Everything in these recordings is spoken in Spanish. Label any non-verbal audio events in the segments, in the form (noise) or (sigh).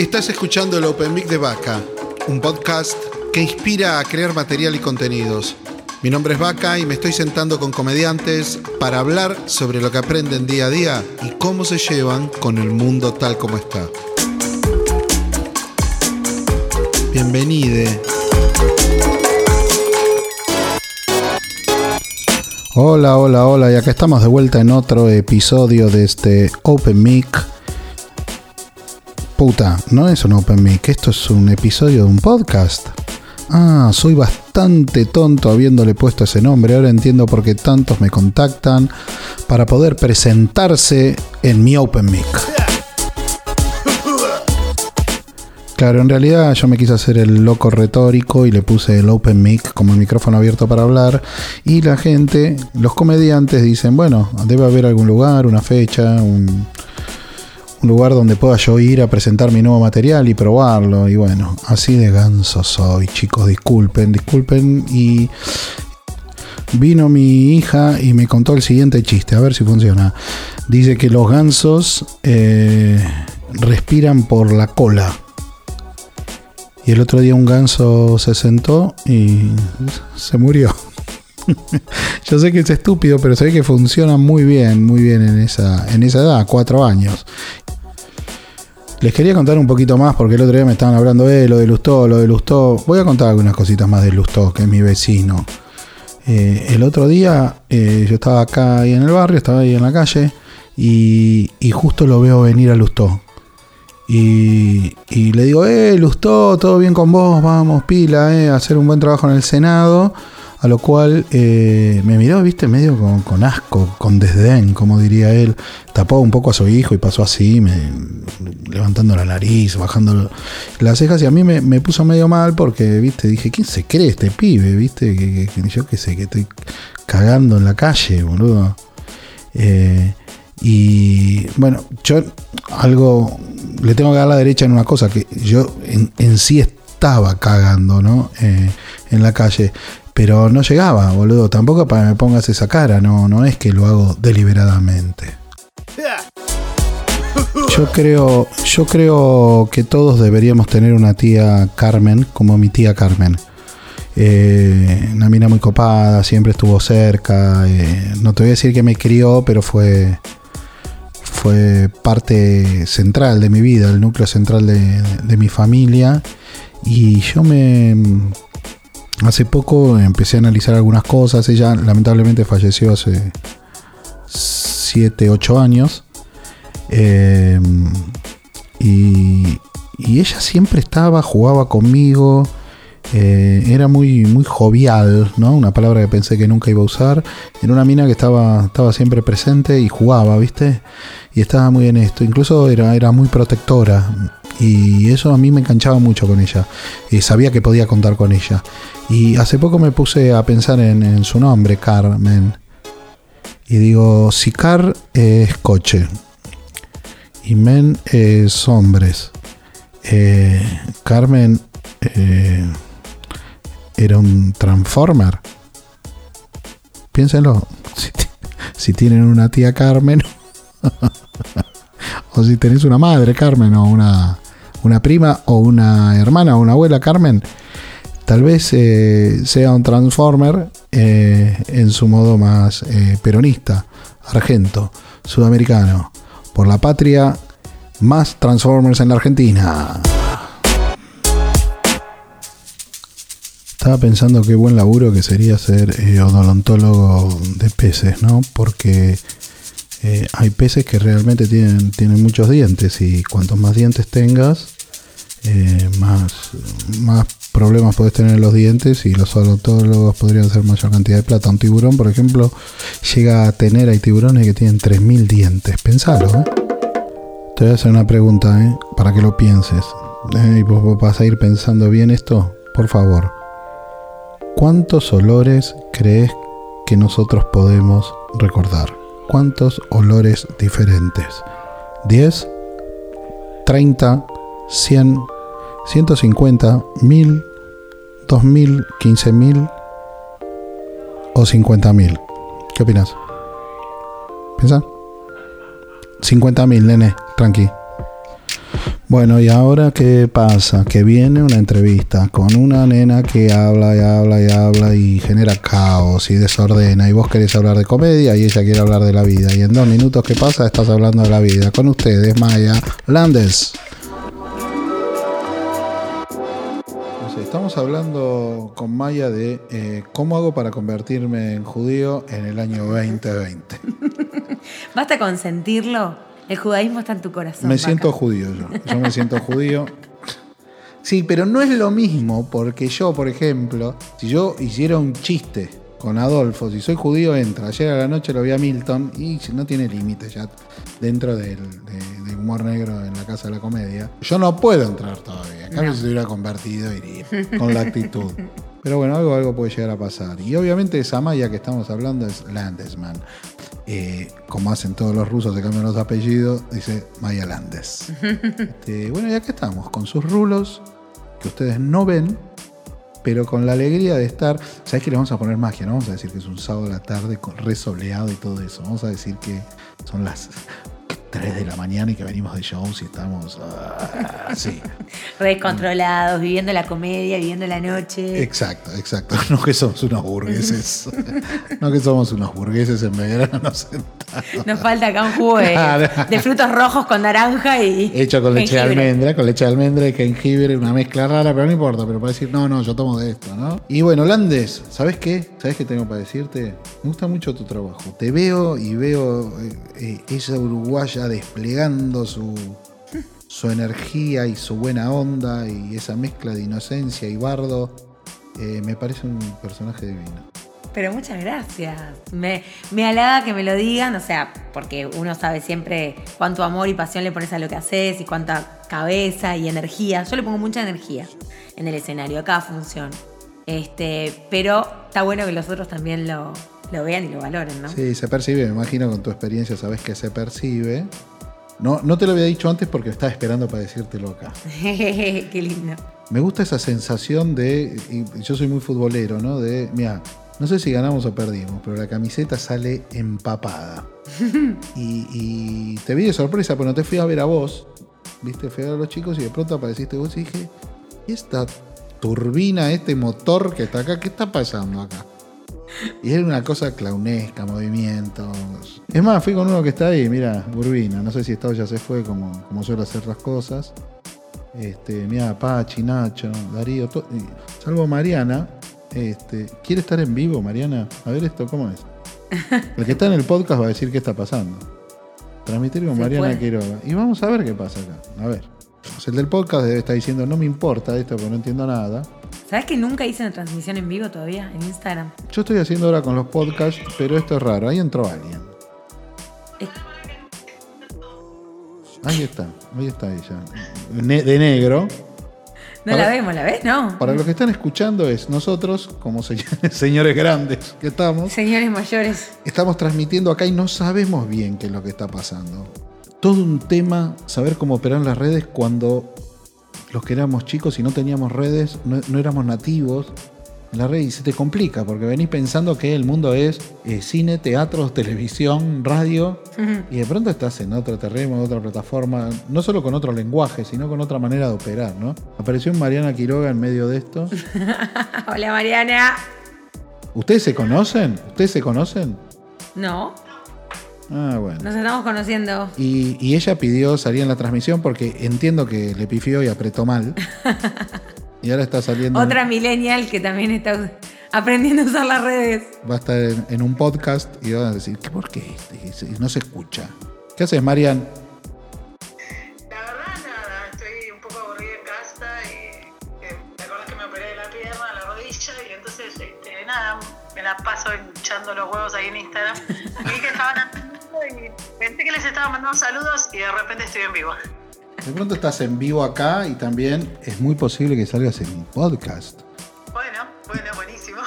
Estás escuchando el Open Mic de Vaca, un podcast que inspira a crear material y contenidos. Mi nombre es Vaca y me estoy sentando con comediantes para hablar sobre lo que aprenden día a día y cómo se llevan con el mundo tal como está. Bienvenide. Hola, hola, hola, y acá estamos de vuelta en otro episodio de este Open Mic. Puta, no es un Open Mic, esto es un episodio de un podcast. Ah, soy bastante tonto habiéndole puesto ese nombre. Ahora entiendo por qué tantos me contactan para poder presentarse en mi Open Mic. Claro, en realidad yo me quise hacer el loco retórico y le puse el Open Mic como el micrófono abierto para hablar. Y la gente, los comediantes dicen, bueno, debe haber algún lugar, una fecha, un, un lugar donde pueda yo ir a presentar mi nuevo material y probarlo. Y bueno, así de ganso soy, chicos, disculpen, disculpen. Y vino mi hija y me contó el siguiente chiste, a ver si funciona. Dice que los gansos eh, respiran por la cola. Y el otro día un ganso se sentó y se murió. (laughs) Yo sé que es estúpido, pero sé que funciona muy bien, muy bien en esa, en esa edad, cuatro años. Les quería contar un poquito más porque el otro día me estaban hablando de lo de Lustó, lo de Lustó. Voy a contar algunas cositas más de Lustó, que es mi vecino. Eh, el otro día eh, yo estaba acá ahí en el barrio, estaba ahí en la calle y, y justo lo veo venir a Lustó. Y, y, le digo, eh, Lustó, todo bien con vos, vamos, pila, eh, hacer un buen trabajo en el Senado. A lo cual eh, me miró, viste, medio con, con, asco, con desdén, como diría él. Tapó un poco a su hijo y pasó así, me, levantando la nariz, bajando las cejas. Y a mí me, me, puso medio mal porque, viste, dije, ¿quién se cree este pibe? Viste, que, yo qué sé, que estoy cagando en la calle, boludo. Eh, y bueno, yo algo le tengo que dar la derecha en una cosa, que yo en, en sí estaba cagando, ¿no? Eh, en la calle. Pero no llegaba, boludo. Tampoco para que me pongas esa cara, no, no es que lo hago deliberadamente. Yo creo, yo creo que todos deberíamos tener una tía Carmen, como mi tía Carmen. Eh, una mina muy copada, siempre estuvo cerca. Eh, no te voy a decir que me crió, pero fue, fue parte central de mi vida, el núcleo central de, de mi familia. Y yo me, hace poco empecé a analizar algunas cosas. Ella lamentablemente falleció hace 7, 8 años. Eh, y, y, ella siempre estaba, jugaba conmigo. Eh, era muy, muy jovial, ¿no? Una palabra que pensé que nunca iba a usar. Era una mina que estaba, estaba siempre presente y jugaba, ¿viste? Y estaba muy en esto. Incluso era, era muy protectora. Y eso a mí me enganchaba mucho con ella. Y sabía que podía contar con ella. Y hace poco me puse a pensar en, su nombre, Carmen. Y digo, si Car es coche y Men es hombres, eh, Carmen eh, era un Transformer. Piénsenlo. Si, si tienen una tía Carmen, (laughs) o si tenés una madre Carmen, o una, una prima, o una hermana, o una abuela Carmen, tal vez eh, sea un Transformer eh, en su modo más eh, peronista, argento, sudamericano. Por la patria, más Transformers en la Argentina. Estaba pensando qué buen laburo que sería ser odontólogo de peces, ¿no? Porque eh, hay peces que realmente tienen, tienen muchos dientes y cuantos más dientes tengas, eh, más, más problemas puedes tener en los dientes y los odontólogos podrían hacer mayor cantidad de plata. Un tiburón, por ejemplo, llega a tener, hay tiburones que tienen 3.000 dientes. Pensalo, ¿eh? Te voy a hacer una pregunta, ¿eh? Para que lo pienses. ¿Y vos vas a ir pensando bien esto? Por favor. ¿Cuántos olores crees que nosotros podemos recordar? ¿Cuántos olores diferentes? ¿10? ¿30? ¿100? ¿150? ¿1000? ¿2000? ¿15000? ¿O 50.000? ¿Qué opinas? ¿Piensa? 50.000, nene, tranqui. Bueno, y ahora qué pasa? Que viene una entrevista con una nena que habla y habla y habla y genera caos y desordena y vos querés hablar de comedia y ella quiere hablar de la vida y en dos minutos ¿qué pasa? Estás hablando de la vida. Con ustedes, Maya Landes. Estamos hablando con Maya de eh, cómo hago para convertirme en judío en el año 2020. (laughs) Basta con sentirlo el judaísmo está en tu corazón. Me siento judío yo. Yo me siento judío. Sí, pero no es lo mismo porque yo, por ejemplo, si yo hiciera un chiste con Adolfo, si soy judío, entra. Ayer a la noche lo vi a Milton y no tiene límite ya dentro del, de, humor negro en la Casa de la Comedia. Yo no puedo entrar todavía. En cambio, si se hubiera convertido, iría con la actitud. Pero bueno, algo, algo puede llegar a pasar. Y obviamente esa Maya que estamos hablando es Landesman. Eh, como hacen todos los rusos, se cambian los apellidos, dice Maya Landes. (laughs) Este, bueno, ya que estamos, con sus rulos, que ustedes no ven, pero con la alegría de estar. ¿Sabes que le vamos a poner magia? No vamos a decir que es un sábado de la tarde resoleado y todo eso. Vamos a decir que son las 3 de la mañana y que venimos de shows y estamos así. Ah, Descontrolados, (laughs) viviendo la comedia, viviendo la noche. Exacto, exacto. (laughs) No que somos unos burgueses. (laughs) no que somos unos burgueses en verano sentados. Nos falta acá un jugo de, frutos rojos con naranja y. Hecho con leche de almendra, con leche de almendra y jengibre, una mezcla rara, pero no importa, pero para decir, no, no, yo tomo de esto, ¿no? Y bueno, Landes, ¿sabes qué? ¿Sabes qué tengo para decirte? Me gusta mucho tu trabajo. Te veo y veo eh, eh, esa uruguaya desplegando su, su energía y su buena onda y esa mezcla de inocencia y bardo, eh, me parece un personaje divino. Pero muchas gracias. Me, me halaga que me lo digan, o sea, porque uno sabe siempre cuánto amor y pasión le pones a lo que haces y cuánta cabeza y energía. Yo le pongo mucha energía en el escenario, a cada función. Este, pero está bueno que los otros también lo, lo vean y lo valoren, ¿no? Sí, se percibe, me imagino con tu experiencia sabes que se percibe. No, no te lo había dicho antes porque estaba esperando para decírtelo acá. (laughs) Qué lindo. Me gusta esa sensación de, yo soy muy futbolero, ¿no? De, mira, no sé si ganamos o perdimos, pero la camiseta sale empapada. (laughs) y, te vi de sorpresa, pero no te fui a ver a vos, viste, fui a ver a los chicos y de pronto apareciste vos y dije, ¿y esta turbina, este motor que está acá, qué está pasando acá? Y era una cosa clownesca, movimientos. Es más, fui con uno que está ahí, mira, Urbina. No sé si estado ya se fue como, como suele hacer las cosas. Este, mira, Pachi, Nacho, Darío, salvo Mariana. Este, ¿Quiere estar en vivo, Mariana? A ver esto, ¿cómo es? (laughs) El que está en el podcast va a decir qué está pasando. Transmitir con Mariana Quiroga. Y vamos a ver qué pasa acá. A ver. el del podcast debe estar diciendo, no me importa esto porque no entiendo nada. ¿Sabes que nunca hice una transmisión en vivo todavía en Instagram? Yo estoy haciendo ahora con los podcasts, pero esto es raro. Ahí entró alguien. Ahí está, ahí está ella. de negro. No la vemos, ¿la ves? No. Para los que están escuchando es nosotros, como (laughs) señores grandes que estamos. Señores mayores. Estamos transmitiendo acá y no sabemos bien qué es lo que está pasando. Todo un tema, saber cómo operar las redes cuando los que éramos chicos y no teníamos redes, no, éramos nativos en la red y se te complica porque venís pensando que el mundo es eh, cine, teatro, televisión, radio y de pronto estás en otro terreno, en otra plataforma, no solo con otro lenguaje, sino con otra manera de operar, ¿no? Apareció Mariana Quiroga en medio de esto. (laughs) Hola Mariana. ¿Ustedes se conocen? ¿Ustedes se conocen? No. Ah, bueno. Nos estamos conociendo. Y, ella pidió salir en la transmisión porque entiendo que le pifió y apretó mal. (laughs) y ahora está saliendo. Otra millennial que también está aprendiendo a usar las redes. Va a estar en, un podcast y va a decir, ¿por qué? no se escucha. ¿Qué haces, Marian? La verdad, nada. Estoy un poco aburrida en casa y eh, te acuerdas que me operé de la pierna, la rodilla y entonces, este, nada, me la paso echando los huevos ahí en Instagram. (laughs) Y que estaban y pensé que les estaba mandando saludos y de repente estoy en vivo. De pronto estás en vivo acá y también es muy posible que salgas en mi podcast. Bueno, bueno, buenísimo.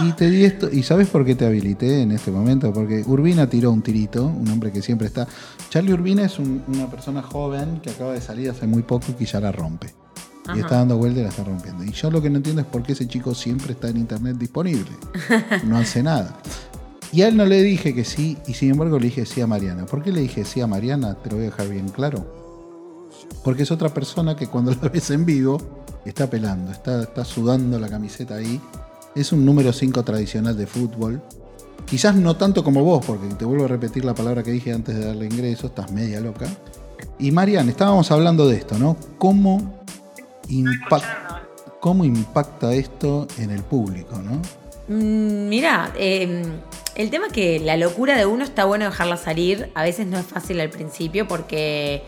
Y, te di esto, ¿y sabes por qué te habilité en este momento? Porque Urbina tiró un tirito, un hombre que siempre está. Charlie Urbina es una persona joven que acaba de salir hace muy poco y que ya la rompe. Y está dando vuelta y la está rompiendo. Y yo lo que no entiendo es por qué ese chico siempre está en internet disponible. (laughs) No hace nada. Y a él no le dije que sí, y sin embargo le dije sí a Mariana. ¿Por qué le dije sí a Mariana? Te lo voy a dejar bien claro. porque es otra persona que cuando la ves en vivo está pelando, está, está sudando la camiseta ahí. Es un número 5 tradicional de fútbol. Quizás no tanto como vos, porque te vuelvo a repetir la palabra que dije antes de darle ingreso, estás media loca. Y Marian, estábamos hablando de esto, ¿no? ¿Cómo, impact- escuchando. cómo impacta esto en el público, ¿no? Mm, Mira, eh, el tema es que la locura de uno está bueno dejarla salir. A veces no es fácil al principio porque,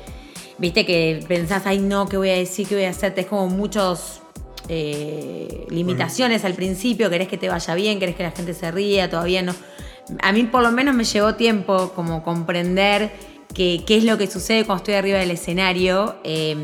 viste, que pensás, ay, no, ¿qué voy a decir? ¿Qué voy a hacer? Es como muchos eh, limitaciones al principio. Querés que te vaya bien, querés que la gente se ría, todavía no. A mí, por lo menos, me llevó tiempo como comprender que- qué es lo que sucede cuando estoy arriba del escenario. Eh,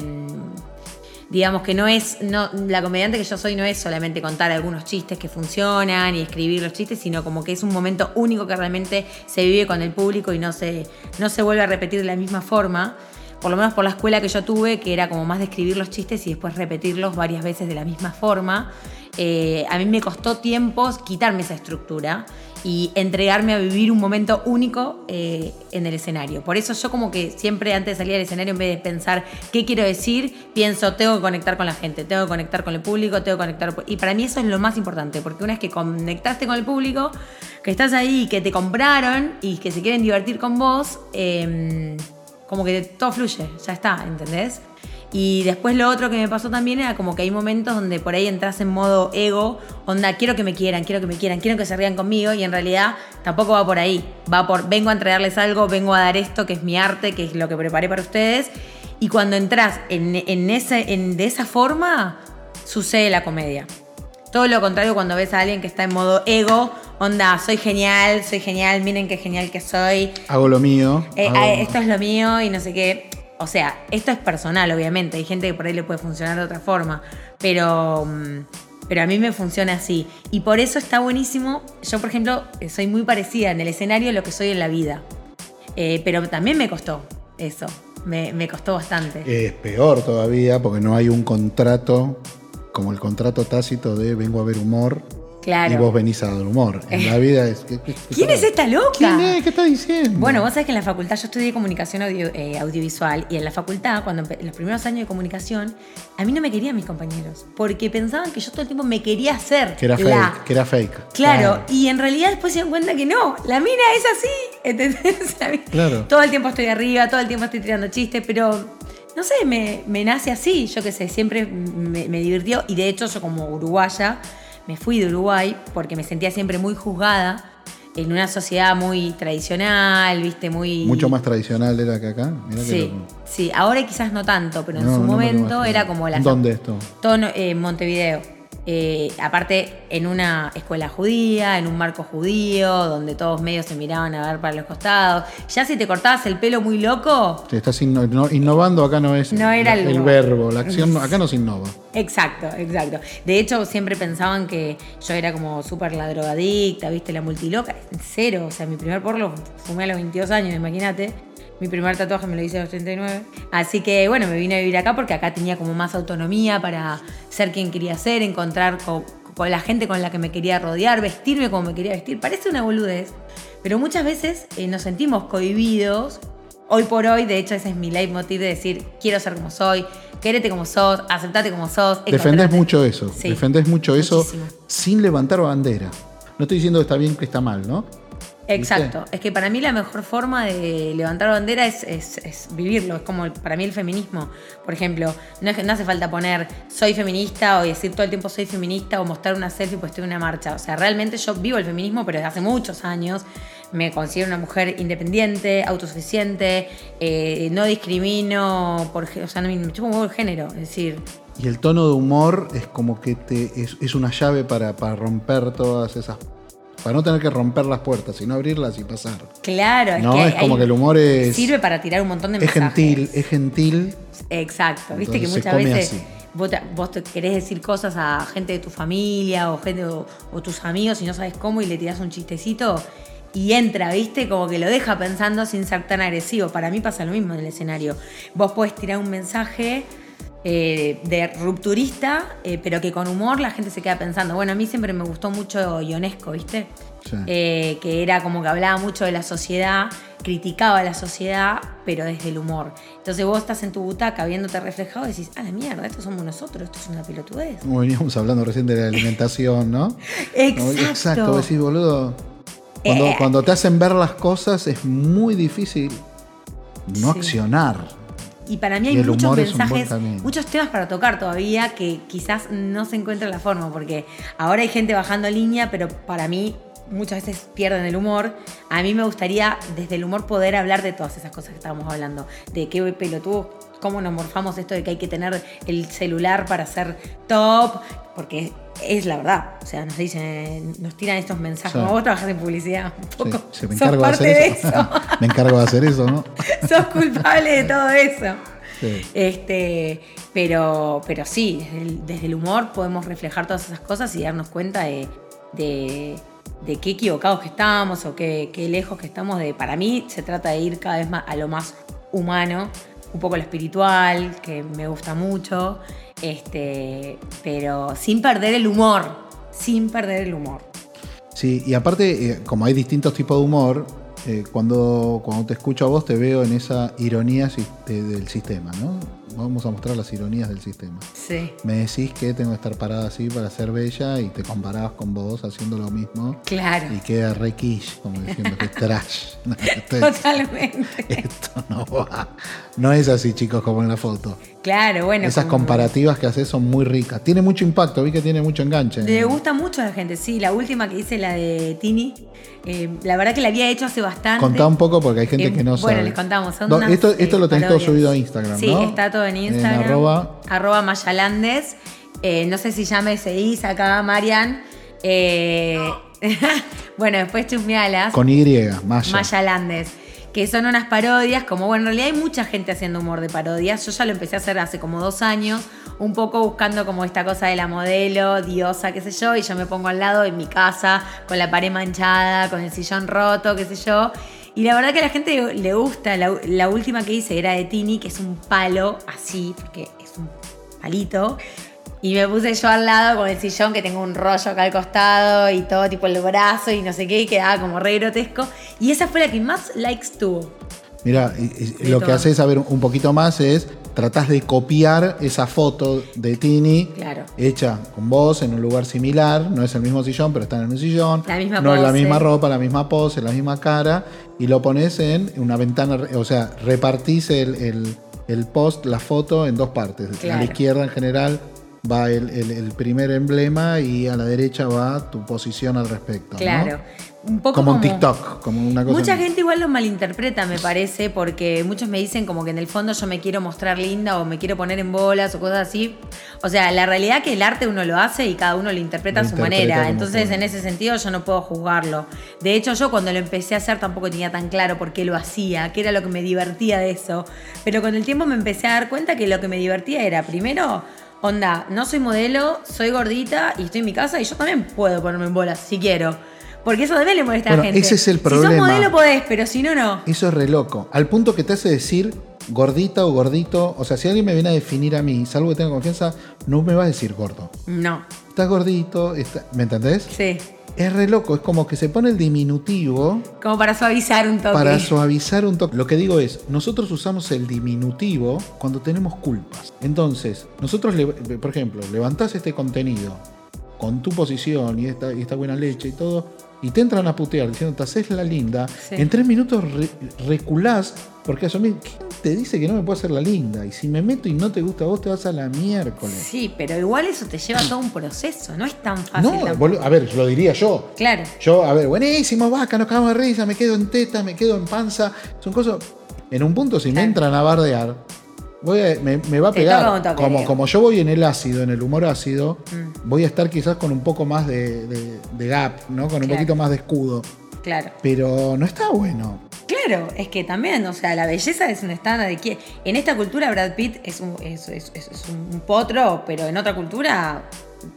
digamos que no es, no, la comediante que yo soy no es solamente contar algunos chistes que funcionan y escribir los chistes, sino como que es un momento único que realmente se vive con el público y no se, no se vuelve a repetir de la misma forma. Por lo menos por la escuela que yo tuve, que era como más de escribir los chistes y después repetirlos varias veces de la misma forma. Eh, a mí me costó tiempo quitarme esa estructura y entregarme a vivir un momento único eh, en el escenario. Por eso yo como que siempre antes de salir al escenario, en vez de pensar qué quiero decir, pienso, tengo que conectar con la gente, tengo que conectar con el público, tengo que conectar... Y para mí eso es lo más importante, porque una vez que conectaste con el público, que estás ahí, que te compraron y que se quieren divertir con vos, eh, como que todo fluye, ya está, ¿entendés? Y después lo otro que me pasó también era como que hay momentos donde por ahí entras en modo ego, onda, quiero que me quieran, quiero que me quieran, quiero que se rían conmigo y en realidad tampoco va por ahí. Va por, vengo a entregarles algo, vengo a dar esto que es mi arte, que es lo que preparé para ustedes. Y cuando entras en, en ese, en, de esa forma, sucede la comedia. Todo lo contrario cuando ves a alguien que está en modo ego, onda, soy genial, soy genial, miren qué genial que soy, Hago lo mío. eh, hago- ah, esto es lo mío y no sé qué. O sea, esto es personal, obviamente. Hay gente que por ahí le puede funcionar de otra forma. Pero, mm, pero a mí me funciona así. Y por eso está buenísimo. Yo, por ejemplo, soy muy parecida en el escenario a lo que soy en la vida. Eh, pero también me costó eso. Me costó bastante. Es peor todavía porque no hay un contrato como el contrato tácito de vengo a ver humor Claro. y vos venís a dar humor. En la (laughs) vida es... ¿qué- qué- qué ¿Quién es esta loca? ¿Quién es? ¿Qué está diciendo? Bueno, vos sabés que en la facultad yo estudié comunicación audio- eh, audiovisual y en la facultad, cuando en los primeros años de comunicación, a mí no me querían mis compañeros porque pensaban que yo todo el tiempo me quería hacer que era la. fake, que era fake. Claro, y en realidad después se dan cuenta que no, la mina es así, (laughs) ¿entendés? Claro. Todo el tiempo estoy arriba, todo el tiempo estoy tirando chistes, pero no sé, me, me nace así, yo qué sé, siempre me, me divirtió y de hecho yo como uruguaya me fui de Uruguay porque me sentía siempre muy juzgada en una sociedad muy tradicional, viste, muy... Mucho más tradicional era que acá. Mirá que Sí, sí, ahora quizás no tanto, pero en No, su no momento era como la... ¿Dónde esto? Todo no- eh, en Montevideo. Eh, aparte, en una escuela judía, en un marco judío, donde todos medios se miraban a ver para los costados. Ya si te cortabas el pelo muy loco, Te estás inno- no- innovando, acá no es No era el, el- verbo, la acción, acá no se innova. Exacto, exacto. De hecho, siempre pensaban que yo era como súper la drogadicta, viste, la multiloca. Cero, o sea, mi primer porro fumé a los 22 años, imagínate. Mi primer tatuaje me lo hice a los 39. Así que, bueno, me vine a vivir acá porque acá tenía como más autonomía para ser quien quería ser, encontrar co- con, la gente con la que me quería rodear, vestirme como me quería vestir. Parece una boludez, pero muchas veces eh, nos sentimos cohibidos Hoy por hoy, de hecho, ese es mi leitmotiv de decir, quiero ser como soy, querete como sos, aceptate como sos. Defendés mucho eso, Sí, defendés mucho eso muchísimo. sin levantar bandera. No estoy diciendo que está bien que está mal, ¿no? Exacto. Es que para mí la mejor forma de levantar bandera es, es- es vivirlo. Es como el- para mí el feminismo. Por ejemplo, no, es que- no hace falta poner soy feminista o decir todo el tiempo soy feminista o mostrar una selfie pues estoy en una marcha. O sea, realmente yo vivo el feminismo, pero desde hace muchos años. Me considero una mujer independiente, autosuficiente, eh, no discrimino, por, o sea, no me chupo un género. Es decir, Y el tono de humor es como que te, es, es una llave para, para romper todas esas. Para no tener que romper las puertas, sino abrirlas y pasar. claro, es No, que es como que el humor es. sirve para tirar un montón de Es mensajes. gentil, es gentil. Exacto, viste que Entonces muchas veces así. vos, te, vos te querés decir cosas a gente de tu familia o gente o, o tus amigos y no sabes cómo y le tirás un chistecito y entra, viste, como que lo deja pensando sin ser tan agresivo. Para mí pasa lo mismo en el escenario. Vos podés tirar un mensaje eh, de rupturista, eh, pero que con humor la gente se queda pensando. Bueno, a mí siempre me gustó mucho Ionesco, ¿viste? Sí. Eh, que era como que hablaba mucho de la sociedad, criticaba a la sociedad, pero desde el humor. Entonces vos estás en tu butaca viéndote reflejado y decís, a la mierda, estos somos nosotros, esto es una pelotudez. Como veníamos hablando recién de la alimentación, ¿no? (laughs) Exacto. Decís, boludo. Cuando, cuando te hacen ver las cosas es muy difícil no Sí. accionar. Y para mí hay muchos mensajes, muchos temas para tocar todavía que quizás no se encuentra la forma, porque ahora hay gente bajando línea, pero para mí muchas veces pierden el humor. A mí me gustaría desde el humor poder hablar de todas esas cosas que estábamos hablando, de qué pelotudo, cómo nos morfamos esto de que hay que tener el celular para ser top, porque es la verdad. O sea, nos dicen, nos tiran estos mensajes. Sí. Como vos trabajás en publicidad, un poco. sí, me sos encargo de parte hacer eso. de eso. (laughs) me encargo de hacer eso, ¿no? (laughs) sos culpable de todo eso. Este, pero, pero sí, desde el, desde el humor podemos reflejar todas esas cosas y darnos cuenta de, de, de qué equivocados que estamos o qué, qué lejos que estamos de. Para mí se trata de ir cada vez más a lo más humano, un poco lo espiritual, que me gusta mucho, este, pero sin perder el humor, sin perder el humor. Sí, y aparte, eh, como hay distintos tipos de humor, eh, cuando, cuando te escucho a vos te veo en esa ironía del sistema, ¿no? Vamos a mostrar las ironías del sistema. Sí, Me decís que tengo que estar parada así para ser bella y te comparabas con vos haciendo lo mismo claro, y queda re quiche, como diciendo que (laughs) trash. (laughs) No, esto, es- totalmente. esto no va. No es así, chicos, como en la foto. Claro, bueno. Esas como- comparativas que haces son muy ricas. Tiene mucho impacto, vi que tiene mucho enganche. Le gusta mucho a la gente, sí. La última que hice, la de Tini, eh, la verdad que la había hecho hace bastante. Contá un poco porque hay gente Eh, que no sabe. Bueno, les contamos. Son No, unas, esto, esto eh, lo tenés todo subido a Instagram, Sí, ¿no? está todo en Instagram. arroba arroba Mayalandes. Eh, no sé si ya me seguís acá, Marian. Eh, (laughs) bueno, después chusmealas. con Y, Maya. Mayalandes. Que son unas parodias, como bueno, en realidad hay mucha gente haciendo humor de parodias. Yo ya lo empecé a hacer hace como dos años, un poco buscando como esta cosa de la modelo, diosa, qué sé yo, y yo me pongo al lado en mi casa, con la pared manchada, con el sillón roto, qué sé yo. Y la verdad que a la gente le gusta. La, la última que hice era de Tini, que es un palo así, porque es un palito. Y me puse yo al lado con el sillón que tengo un rollo acá al costado y todo tipo el brazo y no sé qué, y quedaba como re grotesco. Y esa fue la que más likes tuvo. Mira, lo que haces saber un poquito más es tratás de copiar esa foto de Tini Claro. hecha con vos en un lugar similar, no es el mismo sillón, pero está en el mismo sillón, La misma no es la pose. misma ropa, la misma pose, la misma cara, y lo pones en una ventana, o sea, repartís el, el- el post, la foto en dos partes. A Claro. la izquierda en general va el, el- primer emblema y a la derecha va tu posición al respecto. ¿no? Un poco Como, como, en TikTok, como una cosa. Mucha gente igual lo malinterpreta, me parece, porque muchos me dicen como que en el fondo yo me quiero mostrar linda o me quiero poner en bolas o cosas así. O sea, la realidad que el arte uno lo hace y cada uno lo interpreta Lo a su interpreta manera. Entonces, en ese sentido, yo no puedo juzgarlo. De hecho, yo cuando lo empecé a hacer tampoco tenía tan claro por qué lo hacía, qué era lo que me divertía de eso. Pero con el tiempo me empecé a dar cuenta que lo que me divertía era, primero, onda, no soy modelo, soy gordita y estoy en mi casa y yo también puedo ponerme en bolas si quiero. Porque eso también le molesta a Bueno, la gente. ese es el Si problema. sos modelo podés, pero si no, no. Eso es re loco. Al punto que te hace decir gordita o gordito. O sea, si alguien me viene a definir a mí, salvo que tenga confianza, no me va a decir gordo. No. Estás gordito, está- ¿me entendés? Sí. Es re loco, es como que se pone el diminutivo Como para suavizar un toque. para suavizar un toque. Lo que digo es, nosotros usamos el diminutivo cuando tenemos culpas. Entonces, nosotros, por ejemplo, levantás este contenido con tu posición y esta, y esta buena leche y todo, y te entran a putear diciendo, te haces la linda, Sí. en tres minutos re- reculás porque asumís, ¿quién te dice que no me puedo hacer la linda? Y si me meto y no te gusta a vos, te vas a la miércoles. Sí, pero igual eso te lleva todo un proceso. No es tan fácil. No, tampoco. a ver, lo diría yo. Claro. Yo, a ver, buenísimo, vaca, nos cagamos de risa, me quedo en teta, me quedo en panza. Son cosas. En un punto, si me entran a bardear, voy a- me, me va a pegar. toque, como, como yo voy en el ácido, en el humor ácido, Mm. voy a estar quizás con un poco más de, de- de gap, ¿no? Con un Claro. poquito más de escudo. Claro. Pero no está bueno. Claro, es que también, o sea, la belleza es un estándar de que en esta cultura Brad Pitt es un, es, es- es- es un potro, pero en otra cultura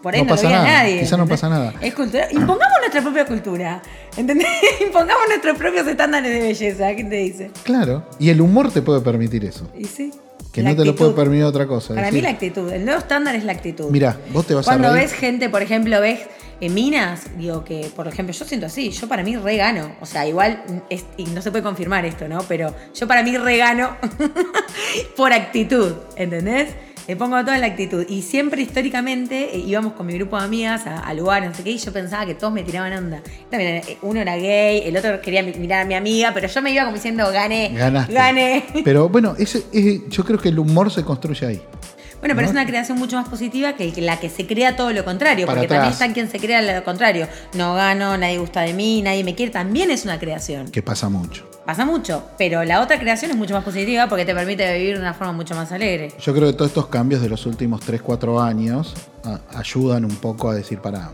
por ahí No no, pasa lo nada, nadie. quizá no pasa nada. Es cultura. Impongamos nuestra propia cultura. ¿Entendés? (laughs) Impongamos nuestros propios estándares de belleza. ¿Qué te dice? Claro. Y el humor te puede permitir eso. Y sí. Que La no te lo puede permitir otra cosa. Para mí la actitud, el nuevo estándar es la actitud. Mira, vos te vas Cuando a reír. ves gente, por ejemplo, ves eh, minas, digo que, por ejemplo, yo siento así, yo para mí regano, o sea, igual, es- y no se puede confirmar esto, ¿no? Pero yo para mí regano (laughs) por actitud, ¿entendés? Le pongo todo en la actitud. Y siempre históricamente eh, íbamos con mi grupo de amigas a, a lugares, no sé qué, y yo pensaba que todos me tiraban onda. También eh, uno era gay, el otro quería mi- mirar a mi amiga, pero yo me iba como diciendo, gané, Ganaste. gané. (laughs) Pero bueno, ese, ese- yo creo que el humor se construye ahí. Bueno, pero ¿No? es una creación mucho más positiva que la que se crea todo lo contrario, Para porque también está quien se crea lo contrario. No gano, nadie gusta de mí, nadie me quiere, también es una creación. Que pasa mucho. Pasa mucho, pero la otra creación es mucho más positiva porque te permite vivir de una forma mucho más alegre. Yo creo que todos estos cambios de los últimos 3, 4 años ayudan un poco a decir, pará,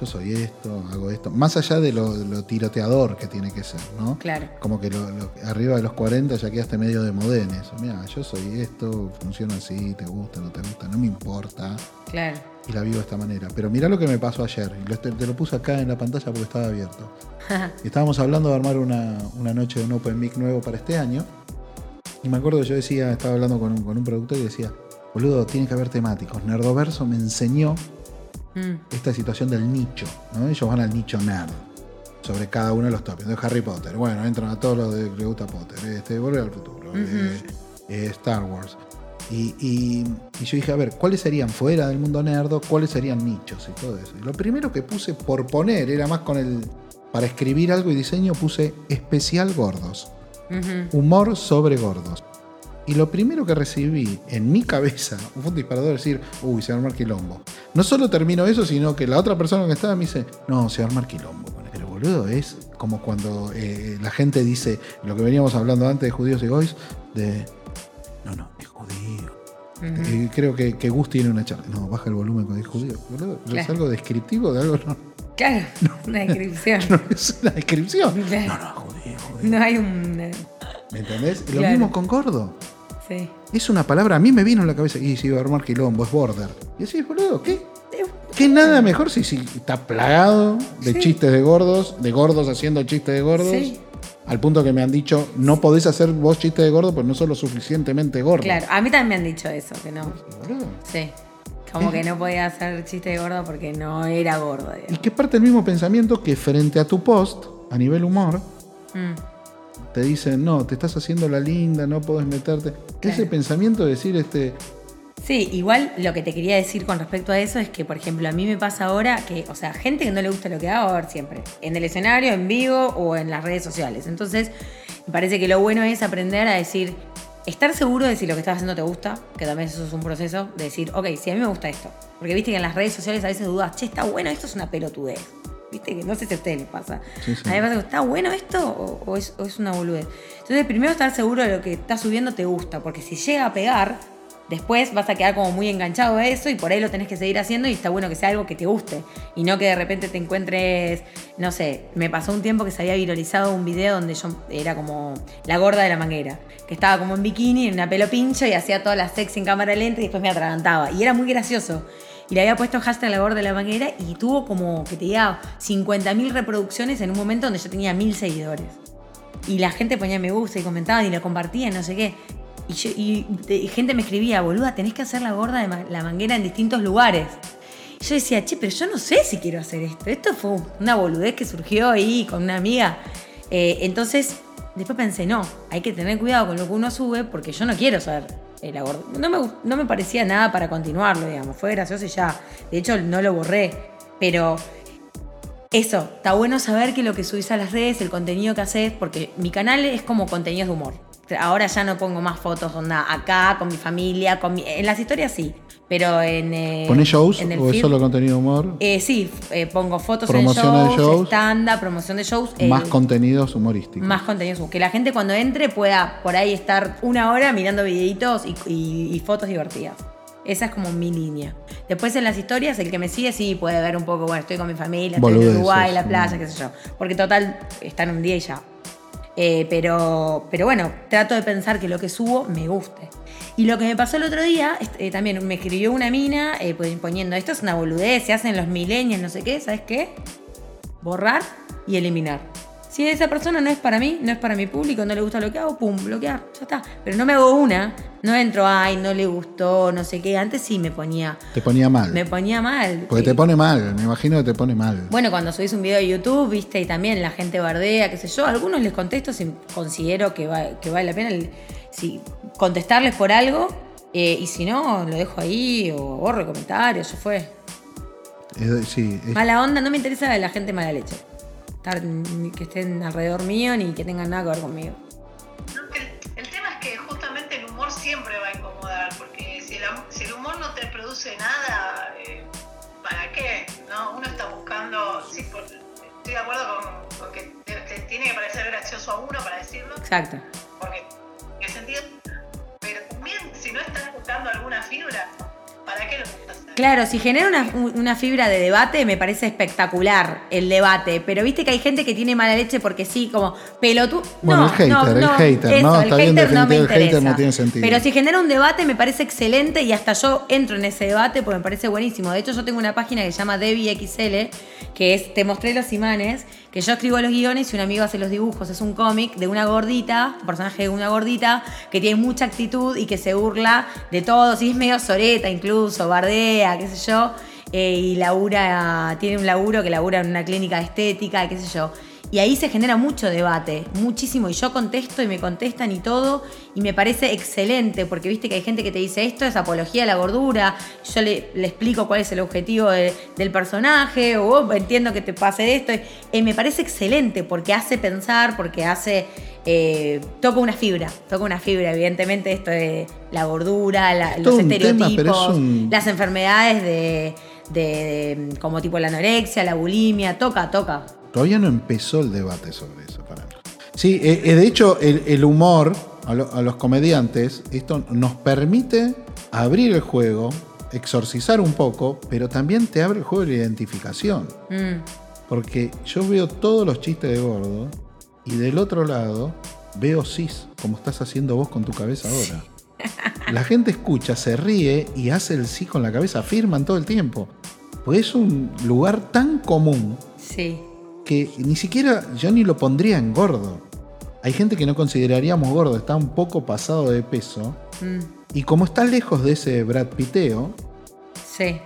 yo soy esto, hago esto. Más allá de lo, lo tiroteador que tiene que ser, ¿no? Claro. Como que lo- lo- arriba de los 40 ya quedaste medio de modernes. Mira, yo soy esto, funciona así, te gusta, no te gusta, no me importa. Claro. Y la vivo de esta manera. Pero mirá lo que me pasó ayer. Y te, te lo puse acá en la pantalla porque estaba abierto. (laughs) Estábamos hablando de armar una, una noche de un Open Mic nuevo para este año. Y me acuerdo que yo decía, estaba hablando con un, con un productor y decía, boludo, tiene que haber temáticos. Nerdoverso me enseñó Mm, esta situación del nicho, ¿no? Ellos van al nicho nerd sobre cada uno de los tópicos. De Harry Potter, bueno, entran a todos los de que gusta Potter, este, Volver al Futuro, eh, eh, Star Wars. Y, y- y yo dije, a ver, ¿cuáles serían fuera del mundo nerdo? ¿Cuáles serían nichos y todo eso? Y lo primero que puse por poner, era más con el. Para escribir algo y diseño, puse especial gordos. ujú. Humor sobre gordos. Y lo primero que recibí en mi cabeza (laughs) fue un disparador de decir, uy, se va a armar quilombo. No solo terminó eso, sino que la otra persona que estaba me dice, no, se va a armar quilombo. Pero boludo, es como cuando eh, la gente dice, lo que veníamos hablando antes de judíos y goys, de, no, no, es judío. Eh, creo que, que Gus tiene una charla. No, baja el volumen cuando es judío. Boludo, ¿Es Claro. algo descriptivo de algo? No, Claro, (laughs) una descripción. no es una descripción. Claro. No, no, judío, judío. No hay un. eh, ¿Me entendés? Y Lo Claro. mismo con gordo. Sí. Es una palabra, a mí me vino en la cabeza, y si iba a armar quilombo, es border. Y decís, boludo, ¿qué? ¿Qué nada mejor si, si está plagado de Sí. chistes de gordos, de gordos haciendo chistes de gordos? Sí. Al punto que me han dicho, no podés hacer vos chistes de gordo, pues no sos lo suficientemente gordo. Claro, a mí también me han dicho eso, que no. Boludo. Sí. Como que no podía hacer chiste de gordo porque no era gordo. Y que parte del mismo pensamiento que frente a tu post, a nivel humor, Mm. te dicen, no, te estás haciendo la linda, no podés meterte. Claro. Ese pensamiento de decir, este, Sí, igual lo que te quería decir con respecto a eso es que, por ejemplo, a mí me pasa ahora que, o sea, gente que no le gusta lo que hago, a ver siempre, en el escenario, en vivo o en las redes sociales. Entonces, me parece que lo bueno es aprender a decir, estar seguro de si lo que estás haciendo te gusta, que también eso es un proceso, de decir, ok, si a mí me gusta esto. Porque viste que en las redes sociales a veces dudas, che, está bueno, esto es una pelotudez. Viste que no sé si a ustedes les pasa. Sí, sí. A mí me pasa que, ¿está bueno esto o, o es, o es una boludez? Entonces, primero estar seguro de lo que estás subiendo te gusta, porque si llega a pegar, después vas a quedar como muy enganchado a eso y por ahí lo tenés que seguir haciendo y está bueno que sea algo que te guste y no que de repente te encuentres, no sé, me pasó un tiempo que se había viralizado un video donde yo era como la gorda de la manguera, que estaba como en bikini, en una pelo pincho y hacía todas las sex en cámara lenta y después me atragantaba y era muy gracioso. Y le había puesto hashtag la gorda de la manguera y tuvo como que te diga 50.000 reproducciones en un momento donde yo tenía 1.000 seguidores. Y la gente ponía me gusta y comentaban y lo compartían, no sé qué. Y, gente me escribía, boluda, tenés que hacer la gorda de la manguera en distintos lugares. Y yo decía, che, pero yo no sé si quiero hacer esto. Esto fue una boludez que surgió ahí con una amiga. Eh, entonces, después pensé, no, hay que tener cuidado con lo que uno sube porque yo no quiero ser eh, la gorda. No me, no me parecía nada para continuarlo, digamos. Fue gracioso y ya. De hecho, no lo borré. Pero eso, está bueno saber que lo que subís a las redes, el contenido que haces, porque mi canal es como contenidos de humor. Ahora ya no pongo más fotos onda acá, con mi familia, con mi- en las historias sí, pero en... eh, ¿ponés shows en el o es solo contenido de humor? eh, sí, eh, pongo fotos Promoción en de shows, shows. stand-up, promoción de shows. eh, más contenidos humorísticos. más contenidos. Que la gente cuando entre pueda por ahí estar una hora mirando videitos y, y- y fotos divertidas. Esa es como mi línea. Después en las historias, el que me sigue sí puede ver un poco, bueno, estoy con mi familia, estoy en Uruguay, la mm. playa, qué sé yo. Porque total, está en un día y ya. Eh, pero, pero bueno, trato de pensar que lo que subo me guste. Y lo que me pasó el otro día, eh, también me escribió una mina eh, pues, poniendo, esto es una boludez, se hacen los milenios, no sé qué, ¿sabes qué? Borrar y eliminar. Si esa persona no es para mí, no es para mi público, no le gusta lo que hago, pum, bloquear, ya está. Pero no me hago una, no entro, ay, no le gustó, no sé qué. Antes sí me ponía, Te ponía mal. me ponía mal. Porque te pone mal, me imagino que te pone mal. Bueno, cuando subís un video de YouTube, viste, y también la gente bardea, qué sé yo, a algunos les contesto si considero que, va- que vale la pena el- si, contestarles por algo, eh, y si no, lo dejo ahí o borro comentarios, ya fue. Es- sí, es- Mala onda, no me interesa la gente mala leche. Estar, que estén alrededor mío ni que tengan nada que ver conmigo. No, El, el tema es que justamente el humor siempre va a incomodar, porque si el, si el humor no te produce nada, eh, ¿para qué? ¿No? Uno está buscando, sí, por- estoy de acuerdo con, con que te, te tiene que parecer gracioso a uno para decirlo, Exacto. porque en el sentido, pero también si no estás buscando alguna fibra, ¿para qué lo estás haciendo? Claro, si genera una, una fibra de debate, me parece espectacular el debate. Pero viste que hay gente que tiene mala leche porque sí, como pelotudo. Bueno, no, el hater, no, el no, hater, ¿no? eso, Está el bien hater no me el hater interesa. no tiene sentido. Pero si genera un debate, me parece excelente y hasta yo entro en ese debate porque me parece buenísimo. De hecho, yo tengo una página que se llama Debbie XL, que es Te mostré los imanes, que yo escribo los guiones y un amigo hace los dibujos. Es un cómic de una gordita, un personaje de una gordita, que tiene mucha actitud y que se burla de todos. Y es medio soreta incluso, bardea, qué sé yo. eh, y labura, tiene un laburo que labura en una clínica estética, qué sé yo. Y ahí se genera mucho debate, muchísimo. Y yo contesto y me contestan y todo. Y me parece excelente, porque viste que hay gente que te dice esto es apología a la gordura. Yo le, le explico cuál es el objetivo de- del personaje, o "Oh, entiendo que te pase esto. Y me parece excelente, porque hace pensar, porque hace. eh, toca una fibra, toca una fibra, evidentemente, esto de la gordura, la- Es todo los tema, estereotipos, pero es un- las enfermedades de, de- de- como tipo la anorexia, la bulimia, toca, toca. Todavía no empezó el debate sobre eso para mí. Sí, eh, eh, de hecho, el, el humor a, lo- a los comediantes, esto nos permite abrir el juego, exorcizar un poco, pero también te abre el juego de la identificación. Mm. Porque yo veo todos los chistes de gordo y del otro lado veo cis, como estás haciendo vos con tu cabeza ahora. La gente escucha, se ríe y hace el sí con la cabeza, afirman todo el tiempo. Pues es un lugar tan común Sí. Que ni siquiera yo ni lo pondría en gordo. Hay gente que no consideraríamos gordo, está un poco pasado de peso. Mm. Y como está lejos de ese Brad Piteo, Sí.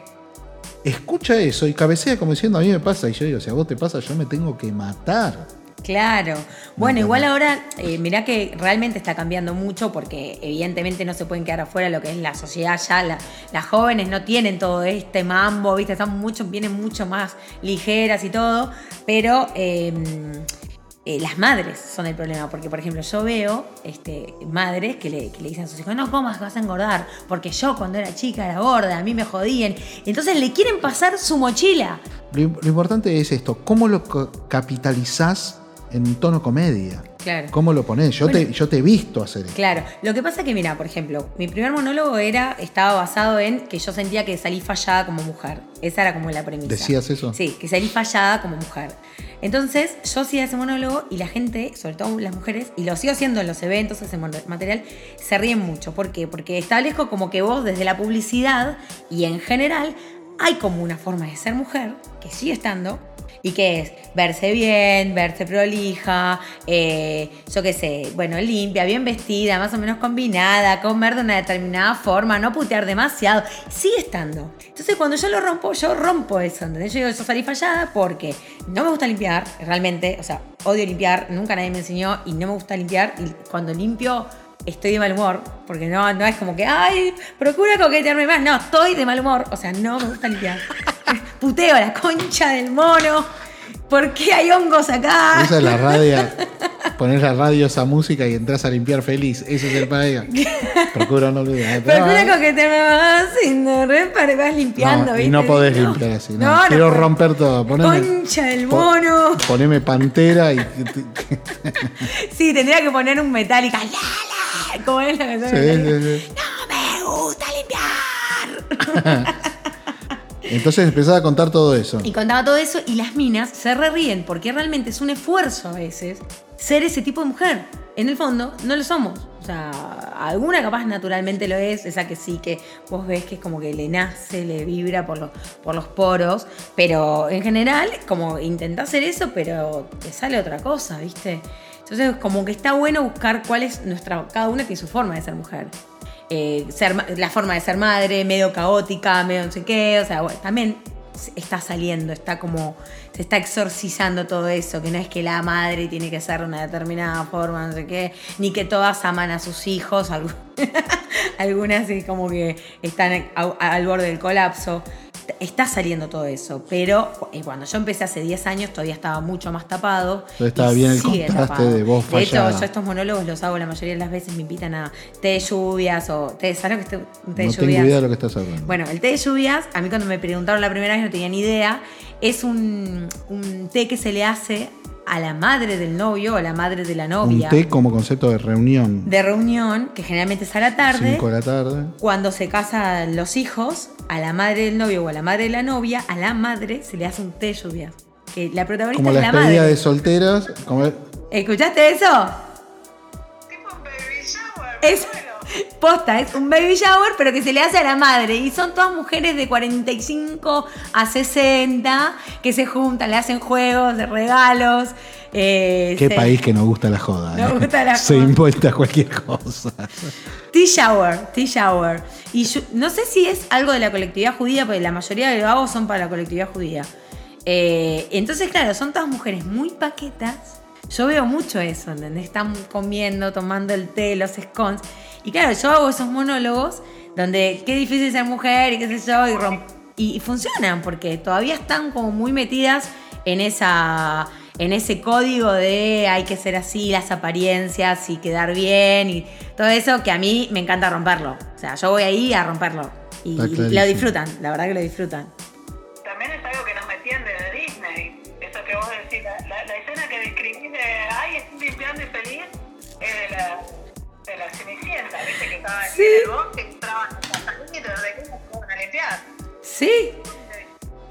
escucha eso y cabecea como diciendo a mí me pasa. Y yo digo, si a vos te pasa, yo me tengo que matar. Claro. Bueno, igual ahora, eh, mirá que realmente está cambiando mucho porque evidentemente no se pueden quedar afuera lo que es la sociedad ya. la- las jóvenes no tienen todo este mambo, ¿viste? Están mucho, vienen mucho más ligeras y todo. Pero eh, eh, las madres son el problema. Porque, por ejemplo, yo veo este, madres que le, que le dicen a sus hijos, no comas, vas a engordar. Porque yo cuando era chica era gorda, a mí me jodían. Entonces le quieren pasar su mochila. Lo, lo importante es esto, ¿cómo lo capitalizás en tono comedia? Claro. ¿Cómo lo ponés? Yo, te, yo te he visto hacer esto. Claro, lo que pasa que, mira, por ejemplo, mi primer monólogo era, estaba basado en que yo sentía que salí fallada como mujer. Esa era como la premisa. ¿Decías eso? Sí, que salí fallada como mujer. Entonces, yo hacía ese monólogo y la gente, sobre todo las mujeres, y lo sigo haciendo en los eventos, ese material, se ríen mucho. ¿Por qué? Porque establezco como que vos, desde la publicidad y en general, hay como una forma de ser mujer, que sigue estando, y que es verse bien, verse prolija, eh, yo qué sé, bueno, limpia, bien vestida, más o menos combinada, comer de una determinada forma, no putear demasiado, sigue estando. Entonces cuando yo lo rompo, yo rompo eso, ¿entendés? Yo digo, yo salí fallada porque no me gusta limpiar, realmente, o sea, odio limpiar, nunca nadie me enseñó y no me gusta limpiar y cuando limpio estoy de mal humor, porque no, no es como que, ay, procura coquetearme más. No, estoy de mal humor, o sea, no me gusta limpiar. (laughs) Puteo la concha del mono. ¿Por qué hay hongos acá? Esa es la radio. Poner la radio esa música y entras a limpiar feliz. Ese es el paraíso. Procuro no olvidar. Procura coquetearme más y no repare, vas limpiando, No, ¿viste? y no podés limpiar así. No. No, no Quiero romper todo. Poneme, Concha del po- mono. poneme pantera y. Sí, tendría que poner un metálica. Como es la canción sí, sí. No me gusta limpiar. (laughs) Entonces empezás a contar todo eso. Y contaba todo eso y las minas se re ríen porque realmente es un esfuerzo a veces ser ese tipo de mujer. En el fondo, no lo somos. O sea, alguna capaz naturalmente lo es, esa que sí que vos ves que es como que le nace, le vibra por los, por los poros, pero en general como intentás hacer eso, pero te sale otra cosa, ¿viste? Entonces como que está bueno buscar cuál es nuestra, cada una tiene su forma de ser mujer. Eh, la forma de ser madre, medio caótica, medio no sé qué, o sea, también está saliendo, está como, se está exorcizando todo eso, que no es que la madre tiene que ser de una determinada forma, no sé qué, ni que todas aman a sus hijos, (laughs) algunas como que están al borde del colapso está saliendo todo eso, pero eh, cuando yo empecé hace 10 años todavía estaba mucho más tapado. estaba bien el contraste de voz De hecho, yo estos monólogos los hago la mayoría de las veces, me invitan a té de lluvias o té, ¿sabes lo que es té de no tengo idea de lo que estás hablando. Bueno, el té de lluvias, a mí cuando me preguntaron la primera vez no tenía ni idea, es un, un té que se le hace a la madre del novio o a la madre de la novia. Un té como concepto de reunión. De reunión, que generalmente es a la tarde. Cinco de la tarde. Cuando se casan los hijos, a la madre del novio o a la madre de la novia, a la madre se le hace un té lluvia. Que la protagonista como es la, la madre. de solteras. Como... ¿Escuchaste eso? Tipo un baby shower. Es, posta, es un baby shower, pero que se le hace a la madre. Y son todas mujeres de 45 a 60 que se juntan, le hacen juegos de regalos. Eh, Qué país que nos gusta la joda. Nos gusta la se impuesta cualquier cosa. Tea shower, tea shower. Y no sé si es algo de la colectividad judía, porque la mayoría de los hago son para la colectividad judía. Eh, entonces, claro, son todas mujeres muy paquetas. Yo veo mucho eso, ¿entendés? Están comiendo, tomando el té, los scones. Y claro, yo hago esos monólogos donde qué difícil ser mujer y qué sé yo, y, y funcionan, porque todavía están como muy metidas en esa en ese código de hay que ser así, las apariencias y quedar bien y todo eso que a mí me encanta romperlo. O sea, yo voy ahí a romperlo. Y, lo disfrutan, la verdad que lo disfrutan. También es algo que nos me entiende de Disney. Eso que vos decís, la, escena que describís de ay, estoy limpiando y feliz, es de la, sí. en el bosque, de. Sí.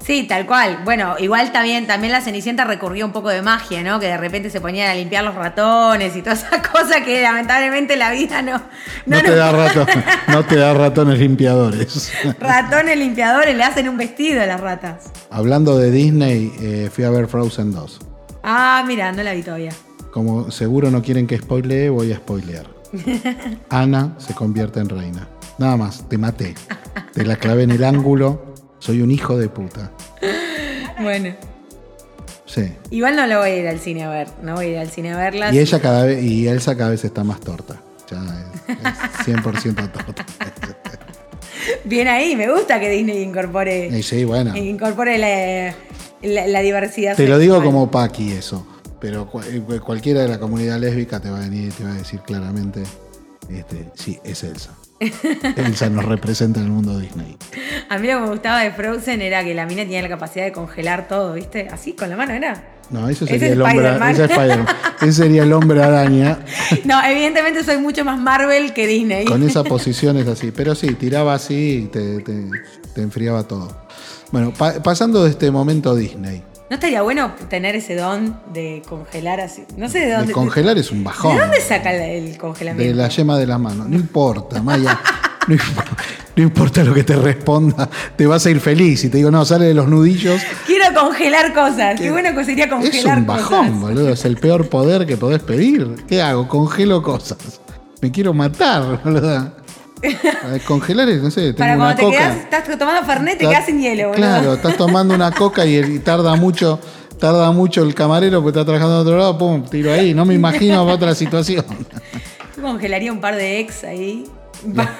Sí, tal cual. Bueno, igual también, también la Cenicienta recurrió un poco de magia, ¿no? Que de repente se ponían a limpiar los ratones y todas esas (laughs) cosas que lamentablemente la vida no. No, te, da (laughs) no te da ratones limpiadores. (laughs) Ratones limpiadores, le hacen un vestido a las ratas. Hablando de Disney, eh, fui a ver Frozen 2. Ah, mira, no la vi todavía. Como seguro no quieren que spoilee, voy a spoilear. (laughs) Ana se convierte en reina. Nada más, te maté. Te la clavé en el ángulo soy un hijo de puta. Bueno. Sí. Igual no lo voy a ir al cine a ver. No voy a ir al cine a verla. Y ella cada vez, y Elsa cada vez está más torta. Ya es, 100% torta. (laughs) Bien ahí, me gusta que Disney incorpore. Sí, bueno. Incorpore la, diversidad. Te lo digo como Paqui eso. Pero eh, cualquiera de la comunidad lésbica te va a venir y te va a decir claramente, este, sí, es Elsa. (laughs) Elsa nos representa en el mundo Disney. A mí lo que me gustaba de Frozen era que la mina tenía la capacidad de congelar todo, ¿viste? Así, con la mano era. No, eso sería el hombre. Ese, sería el hombre araña. (laughs) No, evidentemente soy mucho más Marvel que Disney. Con esa (laughs) posición es así. Pero sí, tiraba así y te, enfriaba todo. Bueno, pasando de este momento Disney. ¿No estaría bueno tener ese don de congelar así? No sé de dónde. De congelar es un bajón. ¿De dónde saca el congelamiento? De la yema de la mano. No importa, Maya. No importa, lo que te responda, te vas a ir feliz. Y te digo, no, sale de los nudillos. Quiero congelar cosas. Qué, bueno que sería congelar cosas. Es un bajón, boludo. Es el peor poder que podés pedir. ¿Qué hago? Congelo cosas. Me quiero matar, boludo. (laughs) Congelar es, no sé, tengo Para cuando te Quedas, estás tomando Fernet, te quedas sin hielo, boludo. Claro, estás tomando una coca y, tarda mucho tarda mucho el camarero porque está trabajando de otro lado, pum, tiro ahí. No me imagino otra situación. (laughs) Congelaría un par de ex ahí.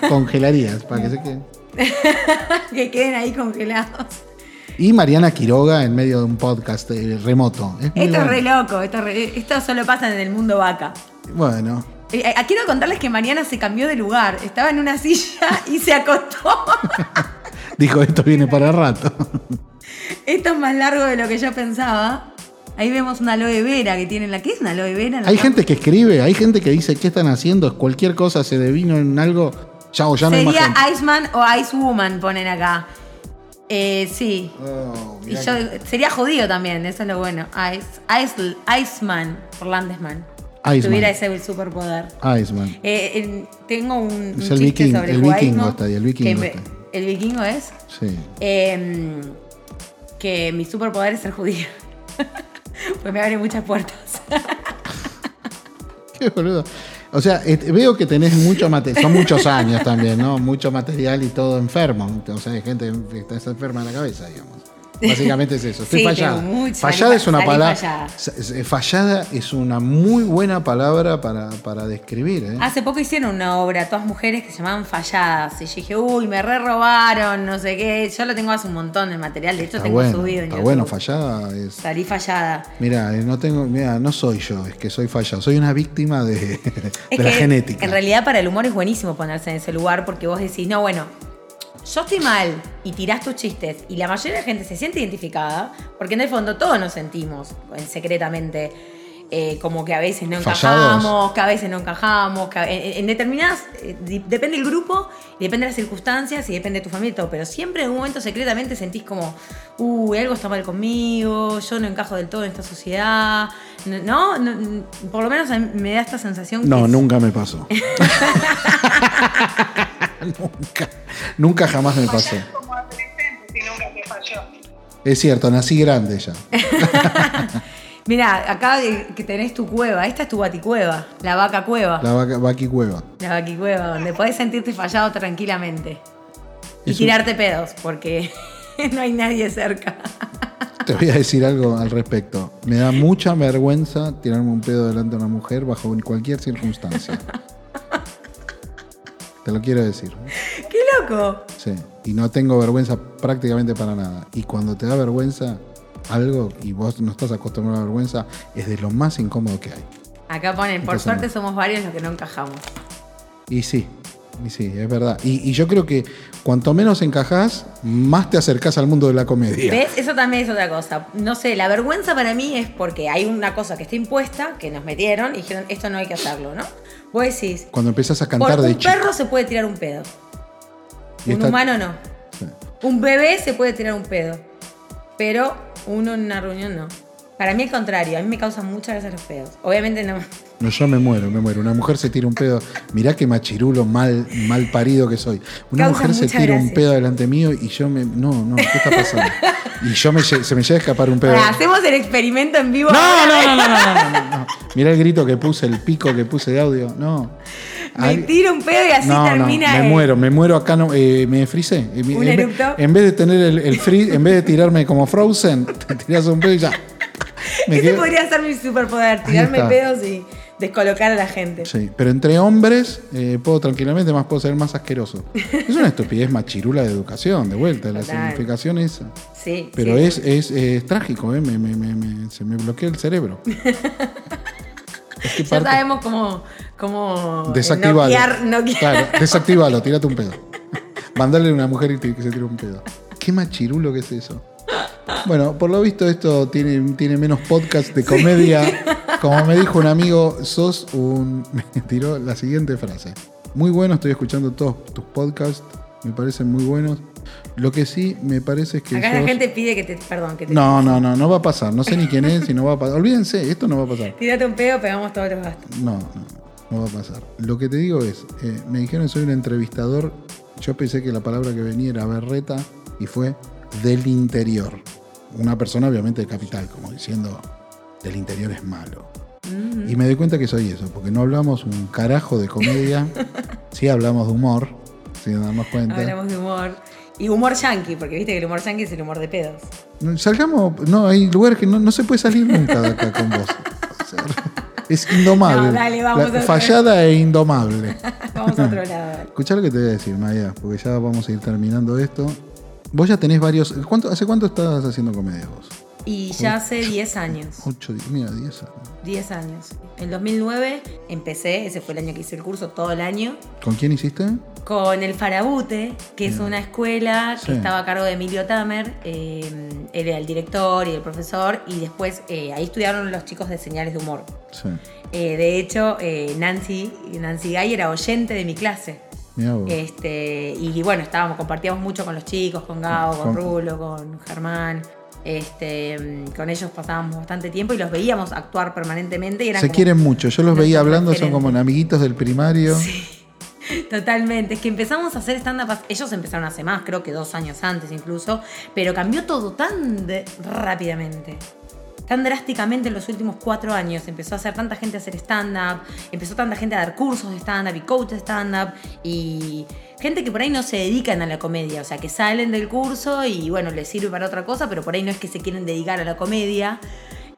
congelarías para que se queden. (laughs) que queden ahí congelados. Y Mariana Quiroga en medio de un podcast eh, remoto. esto es re loco, esto, esto solo pasa en el mundo vaca. Bueno, eh, eh, quiero contarles que Mariana se cambió de lugar. Estaba en una (laughs) silla y se acostó. (laughs) Dijo, esto viene para rato. (laughs) Esto es más largo de lo que yo pensaba. Ahí vemos una aloe vera que tienen la. ¿Qué es una aloe vera? Hay gente que escribe, hay gente que dice qué están haciendo, cualquier cosa se devino en algo. Ya, Sería Iceman o Icewoman, ponen acá. Eh, sí. Oh, y yo, sería judío también, eso es lo bueno. Ice, Ice, Iceman por Landesman. Iceman. tuviera ese superpoder. Iceman. Eh, en- tengo un, un Es el chiste viking- sobre el judaísmo vikingo está ahí, el vikingo que está ahí. ¿El vikingo es? Sí. Em, que mi superpoder es ser judía. (laughs) pues me abre muchas puertas. (laughs) Qué boludo. O sea, veo que tenés mucho material, son muchos años también, ¿no? Mucho material y todo enfermo. O sea, hay gente que está enferma de la cabeza, digamos. Básicamente es eso. Estoy Sí, fallada. fallada es una palabra. fallada. s- Fallada es una muy buena palabra para, para describir, ¿eh? Hace poco hicieron una obra, todas mujeres que se llamaban Falladas. Y yo dije, uy, me re robaron, no sé qué. Yo lo tengo hace un montón de material. De hecho, Está tengo bueno, subido en está YouTube. bueno, fallada es. Salí fallada. Mira, no tengo, mira, no soy yo, es que soy fallado, soy una víctima de, (laughs) la genética. En realidad, para el humor es buenísimo ponerse en ese lugar porque vos decís, no, bueno, yo estoy mal y tirás tus chistes y la mayoría de la gente se siente identificada porque en el fondo todos nos sentimos eh, secretamente. eh, como que a veces no Fallados. encajamos, que a veces no encajamos, que en, en determinadas, eh, depende del grupo, y depende de las circunstancias y depende de tu familia y todo, pero siempre en un momento secretamente sentís como, uy, algo está mal conmigo, yo no encajo del todo en esta sociedad, no, no, no, por lo menos a mí me da esta sensación que No, es- nunca me pasó. (laughs) nunca, nunca jamás me pasó. Fallás como adolescente si nunca te falló. Es cierto, nací grande ya. (laughs) Mira, acá que tenés tu cueva, esta es tu baticueva, la vaca cueva, La vaca, vaqui cueva. la vaquicueva, donde podés sentirte fallado tranquilamente. Y Es un- tirarte pedos, porque (laughs) no hay nadie cerca. Te voy a decir algo al respecto. Me da mucha vergüenza tirarme un pedo delante de una mujer bajo cualquier circunstancia. (laughs) Te lo quiero decir. ¡Qué loco! Sí. Y no tengo vergüenza prácticamente para nada. Y cuando te da vergüenza algo y vos no estás acostumbrado a la vergüenza, es de lo más incómodo que hay. Acá ponen, por Entonces, suerte somos varios los que no encajamos. Y sí, y sí, es verdad. Y, y yo creo que cuanto menos encajás, más te acercás al mundo de la comedia. ¿Ves? Eso también es otra cosa. No sé, la vergüenza para mí es porque hay una cosa que está impuesta, que nos metieron y dijeron, esto no hay que hacerlo, ¿no? Vos decís, Cuando empiezas a por cantar de un chico. perro se puede tirar un pedo. Y Un está- humano no. Sí. Un bebé se puede tirar un pedo. Pero uno en una reunión no. Para mí al contrario, a mí me causan muchas veces los pedos. Obviamente no. No, yo me muero, me muero. Una mujer se tira un pedo. Mirá qué machirulo mal, mal parido que soy. Una Causa mujer se tira un pedo delante mío y yo me. No, no, ¿qué está pasando? Y yo me, se me llega a escapar un pedo. Ahora, hacemos el experimento en vivo. No, no, no, no, no, no. Mirá el grito que puse, el pico que puse de audio. No. Me Al- tiro un pedo y así no, termina no, me el- muero, me muero acá, no, eh, me frisé. Eh, en, ¿Un vez- eructo? en vez de tener el, el en vez de tirarme como Frozen, (laughs) te tiras un pedo y ya. (laughs) Me Ese quedo- podría ser mi superpoder, tirarme pedos y descolocar a la gente. Sí, pero entre hombres eh, puedo tranquilamente, más puedo ser más asqueroso. (laughs) Es una estupidez machirula de educación, de vuelta, la Total. significación esa. Sí. Pero sí. es, es, es trágico, ¿eh? me, me- me- me- se me bloquea el cerebro. (laughs) es que Ya sabemos cómo, cómo Desactivalo. noquear, noquear. Claro, (laughs) desactivalo, tirate un pedo. Mandale a una mujer y que se tire un pedo. Qué machirulo que es eso. Bueno, por lo visto esto tiene, tiene menos podcast de comedia. Como me dijo un amigo, sos un... (laughs) Me tiró la siguiente frase. Muy bueno, estoy escuchando todos tus podcasts. Me parecen muy buenos. Lo que sí me parece es que... Acá la gente pide que te. Perdón, que te. No, no, no, no va a pasar. No sé ni quién es y no va a pasar. Olvídense, esto no va a pasar. Tírate un pedo, pegamos todos los gastos. No, no, no va a pasar. Lo que te digo es, eh, me dijeron que soy un entrevistador. Yo pensé que la palabra que venía era berreta y fue del interior. Una persona obviamente de capital, como diciendo, del interior es malo. Y me doy cuenta que soy eso, porque no hablamos un carajo de comedia, (laughs) sí hablamos de humor, si nos damos cuenta. Hablamos de humor. Y humor yankee, porque viste que el humor yankee es el humor de pedos. Salgamos, no, hay lugares que no, no se puede salir nunca de acá con vos. O (laughs) sea, es indomable. No, dale, vamos La- a- fallada e indomable. (laughs) Vamos a otro lado. Escuchá lo que te voy a decir, Maya, porque ya vamos a ir terminando esto. Vos ya tenés varios. ¿cuánto, ¿Hace cuánto estás haciendo comedia vos? Y ya hace 10 años. 8, mira, 10 años. 10 años. En 2009 empecé, ese fue el año que hice el curso, todo el año, ¿Con quién hiciste? con el Farabute, que es una escuela que Sí. estaba a cargo de Emilio Tamer. eh, él era el director y el profesor, y después eh, ahí estudiaron los chicos de señales de humor. Sí. Eh, de hecho, Nancy, Nancy Gay era oyente de mi clase. Este, y bueno, estábamos, compartíamos mucho con los chicos, con con, Con- Rulo, con Germán. Este, con ellos pasábamos bastante tiempo y los veíamos actuar permanentemente. Y eran Se quieren mucho. Yo los veía hablando, son como amiguitos del primario. (laughs) Totalmente, es que empezamos a hacer stand-up, ellos empezaron hace más, creo que dos años antes incluso, pero cambió todo tan de- rápidamente, tan drásticamente en los últimos cuatro años. Empezó a hacer tanta gente a hacer stand-up, empezó tanta gente a dar cursos de stand-up y coach de stand-up y gente que por ahí no se dedican a la comedia, o sea, que salen del curso y bueno, les sirve para otra cosa, pero por ahí no es que se quieren dedicar a la comedia.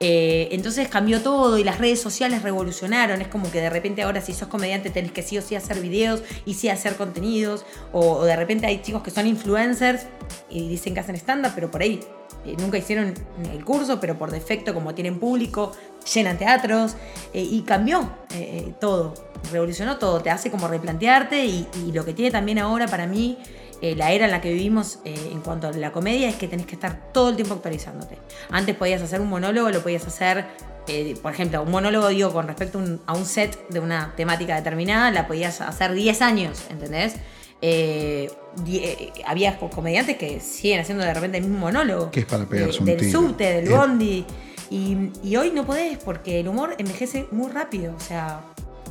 Eh, entonces cambió todo y las redes sociales revolucionaron. Es como que de repente ahora si sos comediante tenés que sí o sí hacer videos y sí hacer contenidos. O, de repente hay chicos que son influencers y dicen que hacen stand-up, pero por ahí eh, nunca hicieron el curso, pero por defecto como tienen público, llenan teatros. eh, y cambió todo, revolucionó todo. Te hace como replantearte y, y lo que tiene también ahora para mí eh, la era en la que vivimos eh, en cuanto a la comedia es que tenés que estar todo el tiempo actualizándote. Antes podías hacer un monólogo, lo podías hacer, eh, por ejemplo, un monólogo, digo, con respecto a un, a un set de una temática determinada, la podías hacer 10 años, ¿entendés? Die- había co- comediantes que siguen haciendo de repente el mismo monólogo. Que es para pegarse De- un Del tiro. subte, del bondi. Y, y hoy no podés porque el humor envejece muy rápido. O sea,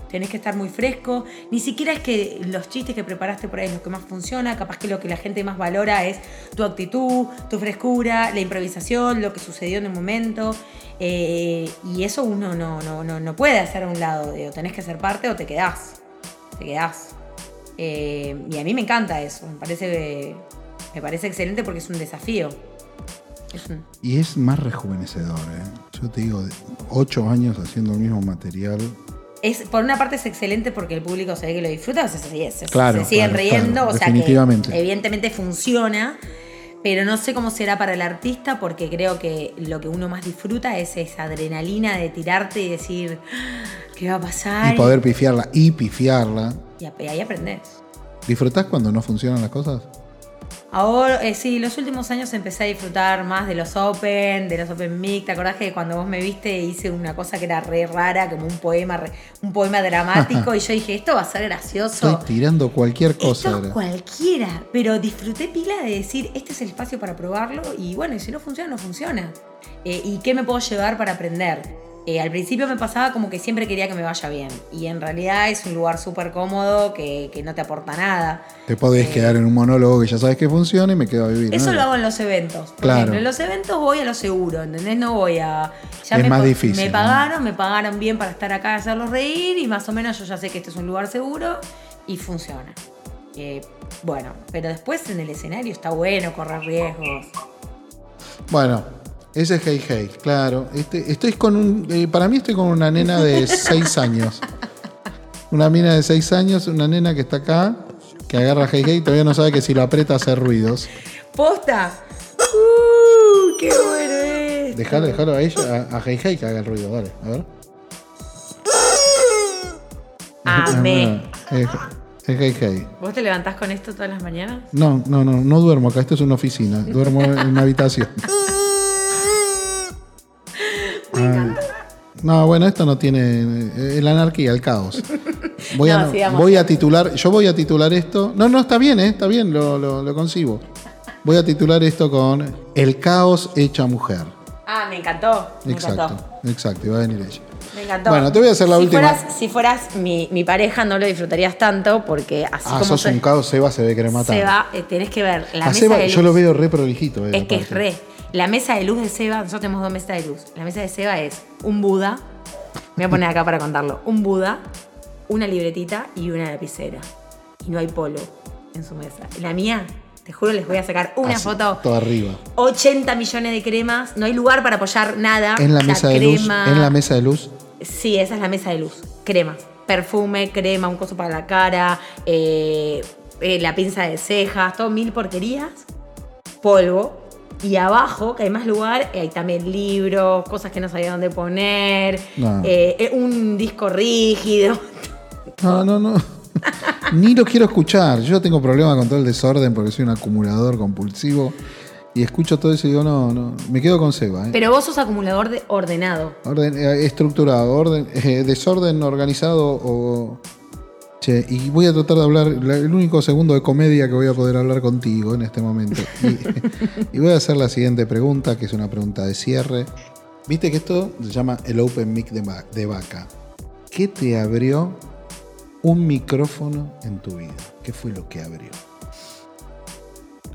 tenés que estar muy fresco. Ni siquiera es que los chistes que preparaste por ahí es lo que más funciona. Capaz que lo que la gente más valora es tu actitud, tu frescura, la improvisación, lo que sucedió en el momento. Eh, y eso uno no, no, no, no puede hacer a un lado. Digo, tenés que ser parte o te quedás. Te quedás. Eh, y a mí me encanta eso. Me parece, me parece excelente porque es un desafío. Y es más rejuvenecedor, ¿eh? Yo te digo, ocho años haciendo el mismo material. Es, por una parte es excelente porque el público se ve que lo disfruta, o sea, se, se- Claro, se siguen claro, riendo, claro, o sea definitivamente. que evidentemente funciona, pero no sé cómo será para el artista porque creo que lo que uno más disfruta es esa adrenalina de tirarte y decir, "Ah, ¿qué va a pasar? Y poder pifiarla y pifiarla. Y, ahí aprendes. ¿Disfrutás cuando no funcionan las cosas? Ahora, eh, sí, los últimos años empecé a disfrutar más de los Open, de los Open Mic. ¿Te acordás que cuando vos me viste hice una cosa que era re rara, como un poema, re- un poema dramático? (laughs) y yo dije, esto va a ser gracioso. Estoy tirando cualquier cosa. Esto cualquiera, pero disfruté pila de decir, este es el espacio para probarlo y bueno, y si no funciona, no funciona. Eh, ¿Y qué me puedo llevar para aprender? Eh, al principio me pasaba como que siempre quería que me vaya bien y en realidad es un lugar súper cómodo que, que no te aporta nada. Te podés quedar en un monólogo que ya sabes que funciona y me quedo a vivir. Eso ¿no? lo hago en los eventos. Por Claro. ejemplo, en los eventos voy a lo seguro, ¿entendés? No voy a. Ya Es me, más difícil, Me ¿no? pagaron, me pagaron bien para estar acá y hacerlos reír y más o menos yo ya sé que este es un lugar seguro y funciona. Eh, bueno, pero después en el escenario está bueno correr riesgos. Bueno, ese es Hey Hey, claro. Este, estoy con un. eh, para mí estoy con una nena de (laughs) 6 años. Una mina de 6 años, una nena que está acá, que agarra Hey Hey y todavía no sabe que si lo aprieta hace ruidos. ¡Posta! ¡Uh! ¡Qué bueno es! Dejalo, dejalo a ella, a, a Hey Hey que haga el ruido, dale, a ver. (laughs) Amé. (laughs) Es, es Hey Hey. ¿Vos te levantás con esto todas las mañanas? No, no, no, no duermo acá, esto es una oficina. Duermo en una habitación. No, bueno, esto no tiene. eh, la anarquía, el caos. Voy, (laughs) No, a, voy a titular. Yo voy a titular esto. No, no, está bien, eh, está bien, lo, lo, lo concibo. Voy a titular esto con El caos hecha mujer. Ah, me encantó. Me Exacto, encantó. exacto, va a venir ella. Me encantó. Bueno, te voy a hacer la si última. Fueras, si fueras mi, mi pareja, no lo disfrutarías tanto porque así Ah, como sos soy- un caos, Seba se ve querer matar. Seba, eh, tenés que ver la A mesa Seba, de yo lo veo re prolijito. eh, es que es re. La mesa de luz de Seba, nosotros tenemos dos mesas de luz. La mesa de Seba es un Buda. Me voy a poner acá para contarlo. Un Buda, una libretita y una lapicera. Y no hay polo en su mesa. La mía, te juro, les voy a sacar una Así, foto. Todo arriba. 80 millones de cremas. No hay lugar para apoyar nada. En la mesa de luz. crema. En la mesa de luz. Sí, esa es la mesa de luz. Cremas. Perfume, crema, un coso para la cara, eh, eh, la pinza de cejas, todo mil porquerías. Polvo. Y abajo, que hay más lugar, hay también libros, cosas que no sabía dónde poner, No. eh, eh, un disco rígido. No, no, no. (laughs) Ni lo quiero escuchar. Yo tengo problemas con todo el desorden porque soy un acumulador compulsivo. Y escucho todo eso y digo, no, no. Me quedo con Seba. ¿eh? Pero vos sos acumulador de ordenado. Orden, eh, estructurado, orden, desorden organizado o. Y voy a tratar de hablar, la- el único segundo de comedia que voy a poder hablar contigo en este momento. Y, (laughs) voy a hacer la siguiente pregunta, que es una pregunta de cierre. Viste que esto se llama el Open Mic de vaca. ¿Qué te abrió un micrófono en tu vida? ¿Qué fue lo que abrió?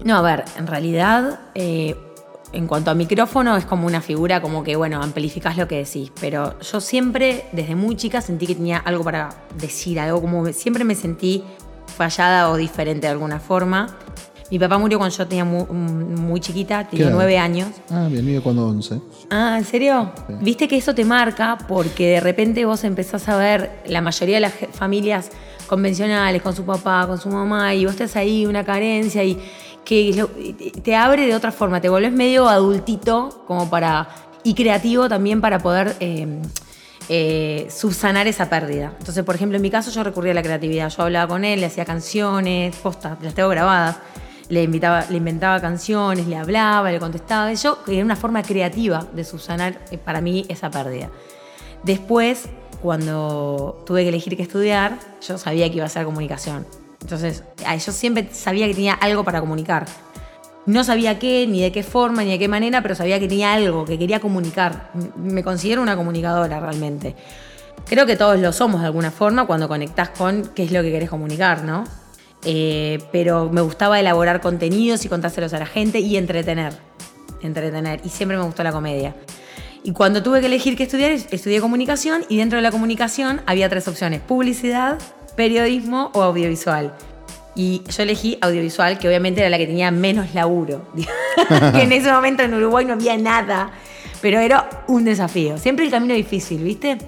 No, a ver, en realidad, eh, en cuanto a micrófono, es como una figura como que, bueno, amplificás lo que decís. Pero yo siempre, desde muy chica, sentí que tenía algo para decir, algo como. Siempre me sentí fallada o diferente de alguna forma. Mi papá murió cuando yo tenía muy, muy chiquita, ¿Qué tenía nueve años. Ah, bien, mío cuando 11. Ah, ¿en serio? Sí. Viste que eso te marca porque de repente vos empezás a ver la mayoría de las familias convencionales con su papá, con su mamá, y vos estás ahí, una carencia, y que te abre de otra forma, te volvés medio adultito como para. y creativo también para poder. eh, eh, subsanar esa pérdida. Entonces, por ejemplo, en mi caso yo recurría a la creatividad. Yo hablaba con él, le hacía canciones, postas, las tengo grabadas. Le, invitaba, le inventaba canciones, le hablaba, le contestaba. Yo, era una forma creativa de subsanar eh, para mí esa pérdida. Después, cuando tuve que elegir qué estudiar, yo sabía que iba a ser comunicación. Entonces, ah, yo siempre sabía que tenía algo para comunicar. No sabía qué, ni de qué forma, ni de qué manera, pero sabía que tenía algo, que quería comunicar. Me considero una comunicadora realmente. Creo que todos lo somos de alguna forma cuando conectás con qué es lo que querés comunicar, ¿no? Eh, pero me gustaba elaborar contenidos y contárselos a la gente y entretener. Entretener. Y siempre me gustó la comedia. Y cuando tuve que elegir qué estudiar, estudié comunicación y dentro de la comunicación había tres opciones, publicidad, periodismo o audiovisual. Y yo elegí audiovisual, que obviamente era la que tenía menos laburo. (laughs) que en ese momento en Uruguay no había nada, pero era un desafío. Siempre el camino difícil, ¿viste?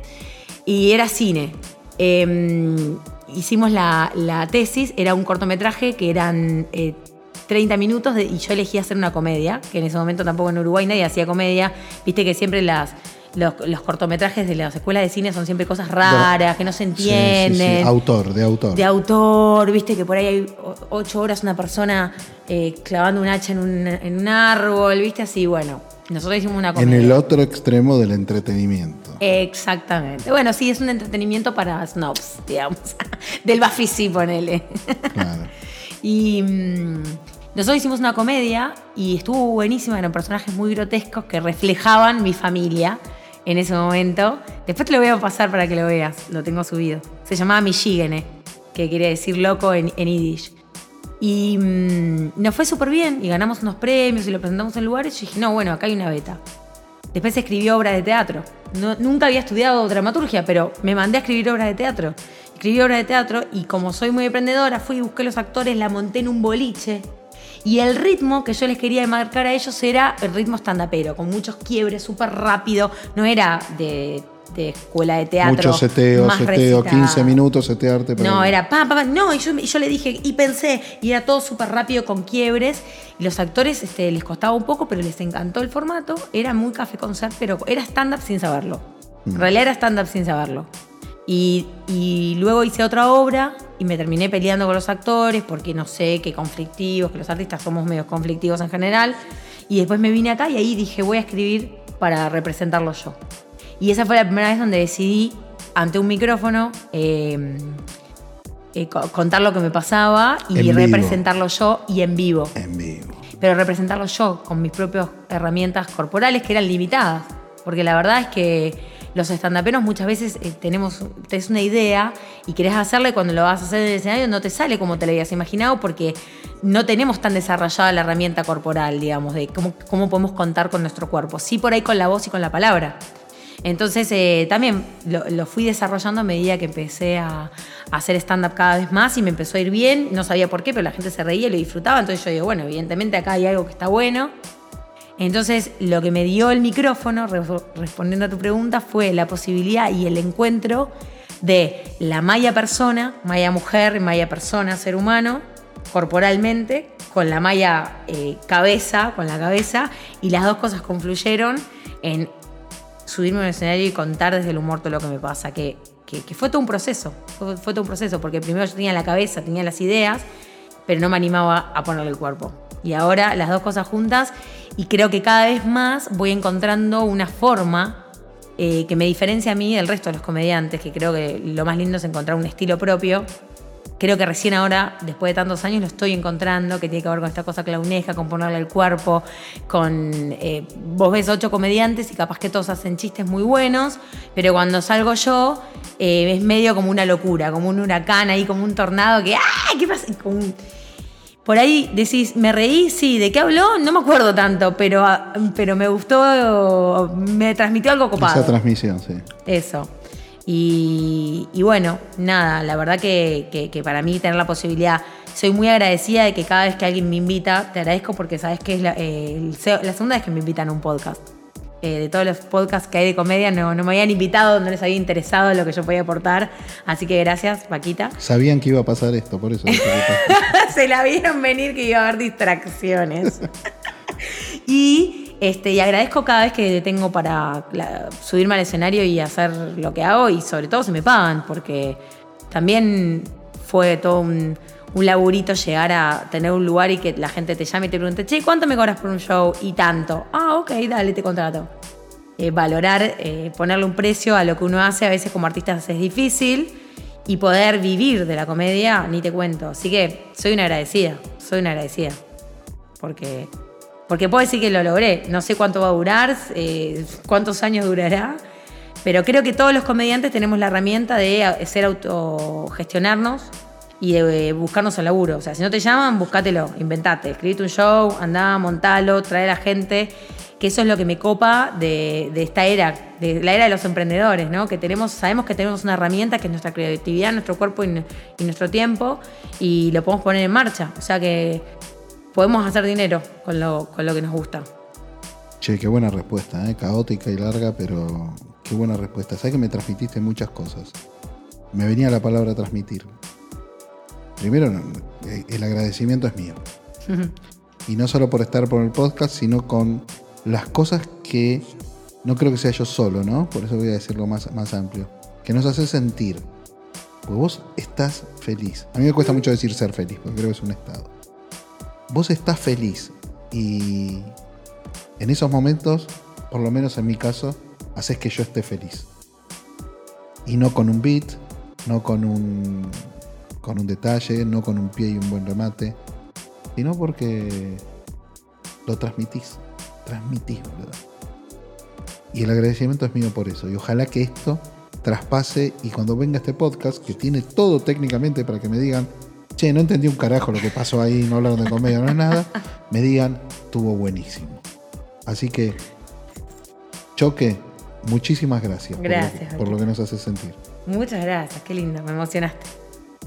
Y era cine. Eh, hicimos la, la tesis, era un cortometraje que eran eh, 30 minutos de- y yo elegí hacer una comedia, que en ese momento tampoco en Uruguay nadie hacía comedia. Viste que siempre las, los, los cortometrajes de las escuelas de cine son siempre cosas raras, que no se Sí, sí, entienden sí, Autor, de autor. de autor, viste que por ahí hay ocho horas una persona eh, clavando un hacha en un, en un árbol, viste así, bueno, nosotros hicimos una en comedia. el otro extremo del entretenimiento. Exactamente. Bueno, sí, es un entretenimiento para snobs, (laughs) digamos. Del Bafisi, ponele. Claro. (laughs) Y mm, nosotros hicimos una comedia y estuvo buenísima, eran personajes muy grotescos que reflejaban mi familia en ese momento. Después te lo voy a pasar para que lo veas, lo tengo subido. Se llamaba Michigene, que quiere decir loco en, en Yiddish. Y mm, nos fue súper bien y ganamos unos premios y lo presentamos en lugares. Yo dije, no, bueno, acá hay una beta. Después escribí obras de teatro. No- nunca había estudiado dramaturgia, pero me mandé a escribir obras de teatro. Escribí obras de teatro y como soy muy emprendedora, fui y busqué los actores, la monté en un boliche. Y el ritmo que yo les quería marcar a ellos era el ritmo stand-upero, con muchos quiebres, súper rápido. No era de, de escuela de teatro. Mucho seteo, más seteo, recitada. 15 minutos setearte. pero- No, era pa, pa, pa. No, y yo, yo le dije, y pensé, y era todo súper rápido con quiebres. Y los actores este, les costaba un poco, pero les encantó el formato. Era muy café concert, pero era stand-up sin saberlo. En realidad era stand-up sin saberlo. Y, y luego hice otra obra y me terminé peleando con los actores porque no sé qué conflictivos, que los artistas somos medio conflictivos en general. Y después me vine acá y ahí dije, voy a escribir para representarlo yo. Y esa fue la primera vez donde decidí, ante un micrófono, eh, eh, co- contar lo que me pasaba y representarlo yo y en vivo. En vivo. Pero representarlo yo con mis propias herramientas corporales que eran limitadas. Porque la verdad es que los estandaperos muchas veces eh, tenemos tenés una idea y querés hacerla cuando lo vas a hacer en el escenario no te sale como te lo habías imaginado porque no tenemos tan desarrollada la herramienta corporal, digamos, de cómo, cómo podemos contar con nuestro cuerpo. Sí por ahí con la voz y con la palabra. Entonces eh, también lo, lo fui desarrollando a medida que empecé a, a hacer stand-up cada vez más y me empezó a ir bien. No sabía por qué, pero la gente se reía y lo disfrutaba. Entonces yo digo, bueno, evidentemente acá hay algo que está bueno. Entonces lo que me dio el micrófono, re- respondiendo a tu pregunta, fue la posibilidad y el encuentro de la Maya persona, Maya mujer, Maya persona, ser humano, corporalmente, con la Maya eh, cabeza, con la cabeza, y las dos cosas confluyeron en subirme a un escenario y contar desde el humor todo lo que me pasa, que fue todo un proceso, fue, fue todo un proceso, porque primero yo tenía la cabeza, tenía las ideas, pero no me animaba a ponerle el cuerpo. Y ahora las dos cosas juntas, y creo que cada vez más voy encontrando una forma eh, que me diferencia a mí del resto de los comediantes, que creo que lo más lindo es encontrar un estilo propio, creo que recién ahora, después de tantos años, lo estoy encontrando, que tiene que ver con esta cosa clowneja, con ponerle el cuerpo, con... eh, vos ves ocho comediantes y capaz que todos hacen chistes muy buenos, pero cuando salgo yo eh, es medio como una locura, como un huracán ahí, como un tornado que... ¡Ah! ¿Qué pasa? Como un- por ahí decís, me reí, sí, ¿de qué habló? No me acuerdo tanto, pero, ah, pero me gustó, me transmitió algo copado. Esa transmisión, sí. Eso. Y, y bueno, nada, la verdad que, que- que para mí tener la posibilidad, soy muy agradecida de que cada vez que alguien me invita, te agradezco porque sabes que es la, eh, el la segunda vez que me invitan a un podcast. Eh, de todos los podcasts que hay de comedia, no, no me habían invitado, no les había interesado lo que yo podía aportar. Así que gracias, Paquita. (laughs) Sabían que iba a pasar esto, por eso. (laughs) Se la vieron venir que iba a haber distracciones. (laughs) y, este, y agradezco cada vez que tengo para la- subirme al escenario y hacer lo que hago y sobre todo si me pagan, porque también fue todo un, un laburito llegar a tener un lugar y que la gente te llame y te pregunte, che, ¿cuánto me cobras por un show? Y tanto. Ah, ok, dale, te contrato. Eh, valorar, eh, ponerle un precio a lo que uno hace, a veces como artista es difícil, y poder vivir de la comedia, ni te cuento. Así que soy una agradecida, soy una agradecida. Porque, porque puedo decir que lo logré. No sé cuánto va a durar, eh, cuántos años durará, pero creo que todos los comediantes tenemos la herramienta de eh, ser autogestionarnos y de eh, buscarnos el laburo. O sea, si no te llaman, búscatelo, inventate, escribite un show, andá, montalo, trae a la gente. Que eso es lo que me copa de, esta era, de la era de los emprendedores, ¿no? Que tenemos, sabemos que tenemos una herramienta que es nuestra creatividad, nuestro cuerpo y, y nuestro tiempo, y lo podemos poner en marcha. O sea que podemos hacer dinero con lo, con lo que nos gusta. Che, qué buena respuesta, ¿eh? caótica y larga, pero qué buena respuesta. Sabes que me transmitiste muchas cosas. Me venía la palabra transmitir. Primero, eh, el agradecimiento es mío. Y no solo por estar por el podcast, sino con las cosas que no creo que sea yo solo, ¿no? Por eso voy a decirlo más, más amplio. Que nos hace sentir. Pues vos estás feliz. A mí me cuesta mucho decir ser feliz, porque creo que es un estado. Vos estás feliz y en esos momentos, por lo menos en mi caso, haces que yo esté feliz. Y no con un beat, no con un, con un detalle, no con un pie y un buen remate, sino porque lo transmitís. Transmitís, ¿verdad? Y el agradecimiento es mío por eso. Y ojalá que esto traspase y cuando venga este podcast, que tiene todo técnicamente para que me digan, che, no entendí un carajo lo que pasó ahí, no hablaron de comedia, no es nada, me digan, estuvo buenísimo. Así que, Choque, muchísimas gracias, por lo que- Gracias, por, lo, que nos hace sentir. Muchas gracias, qué lindo, me emocionaste.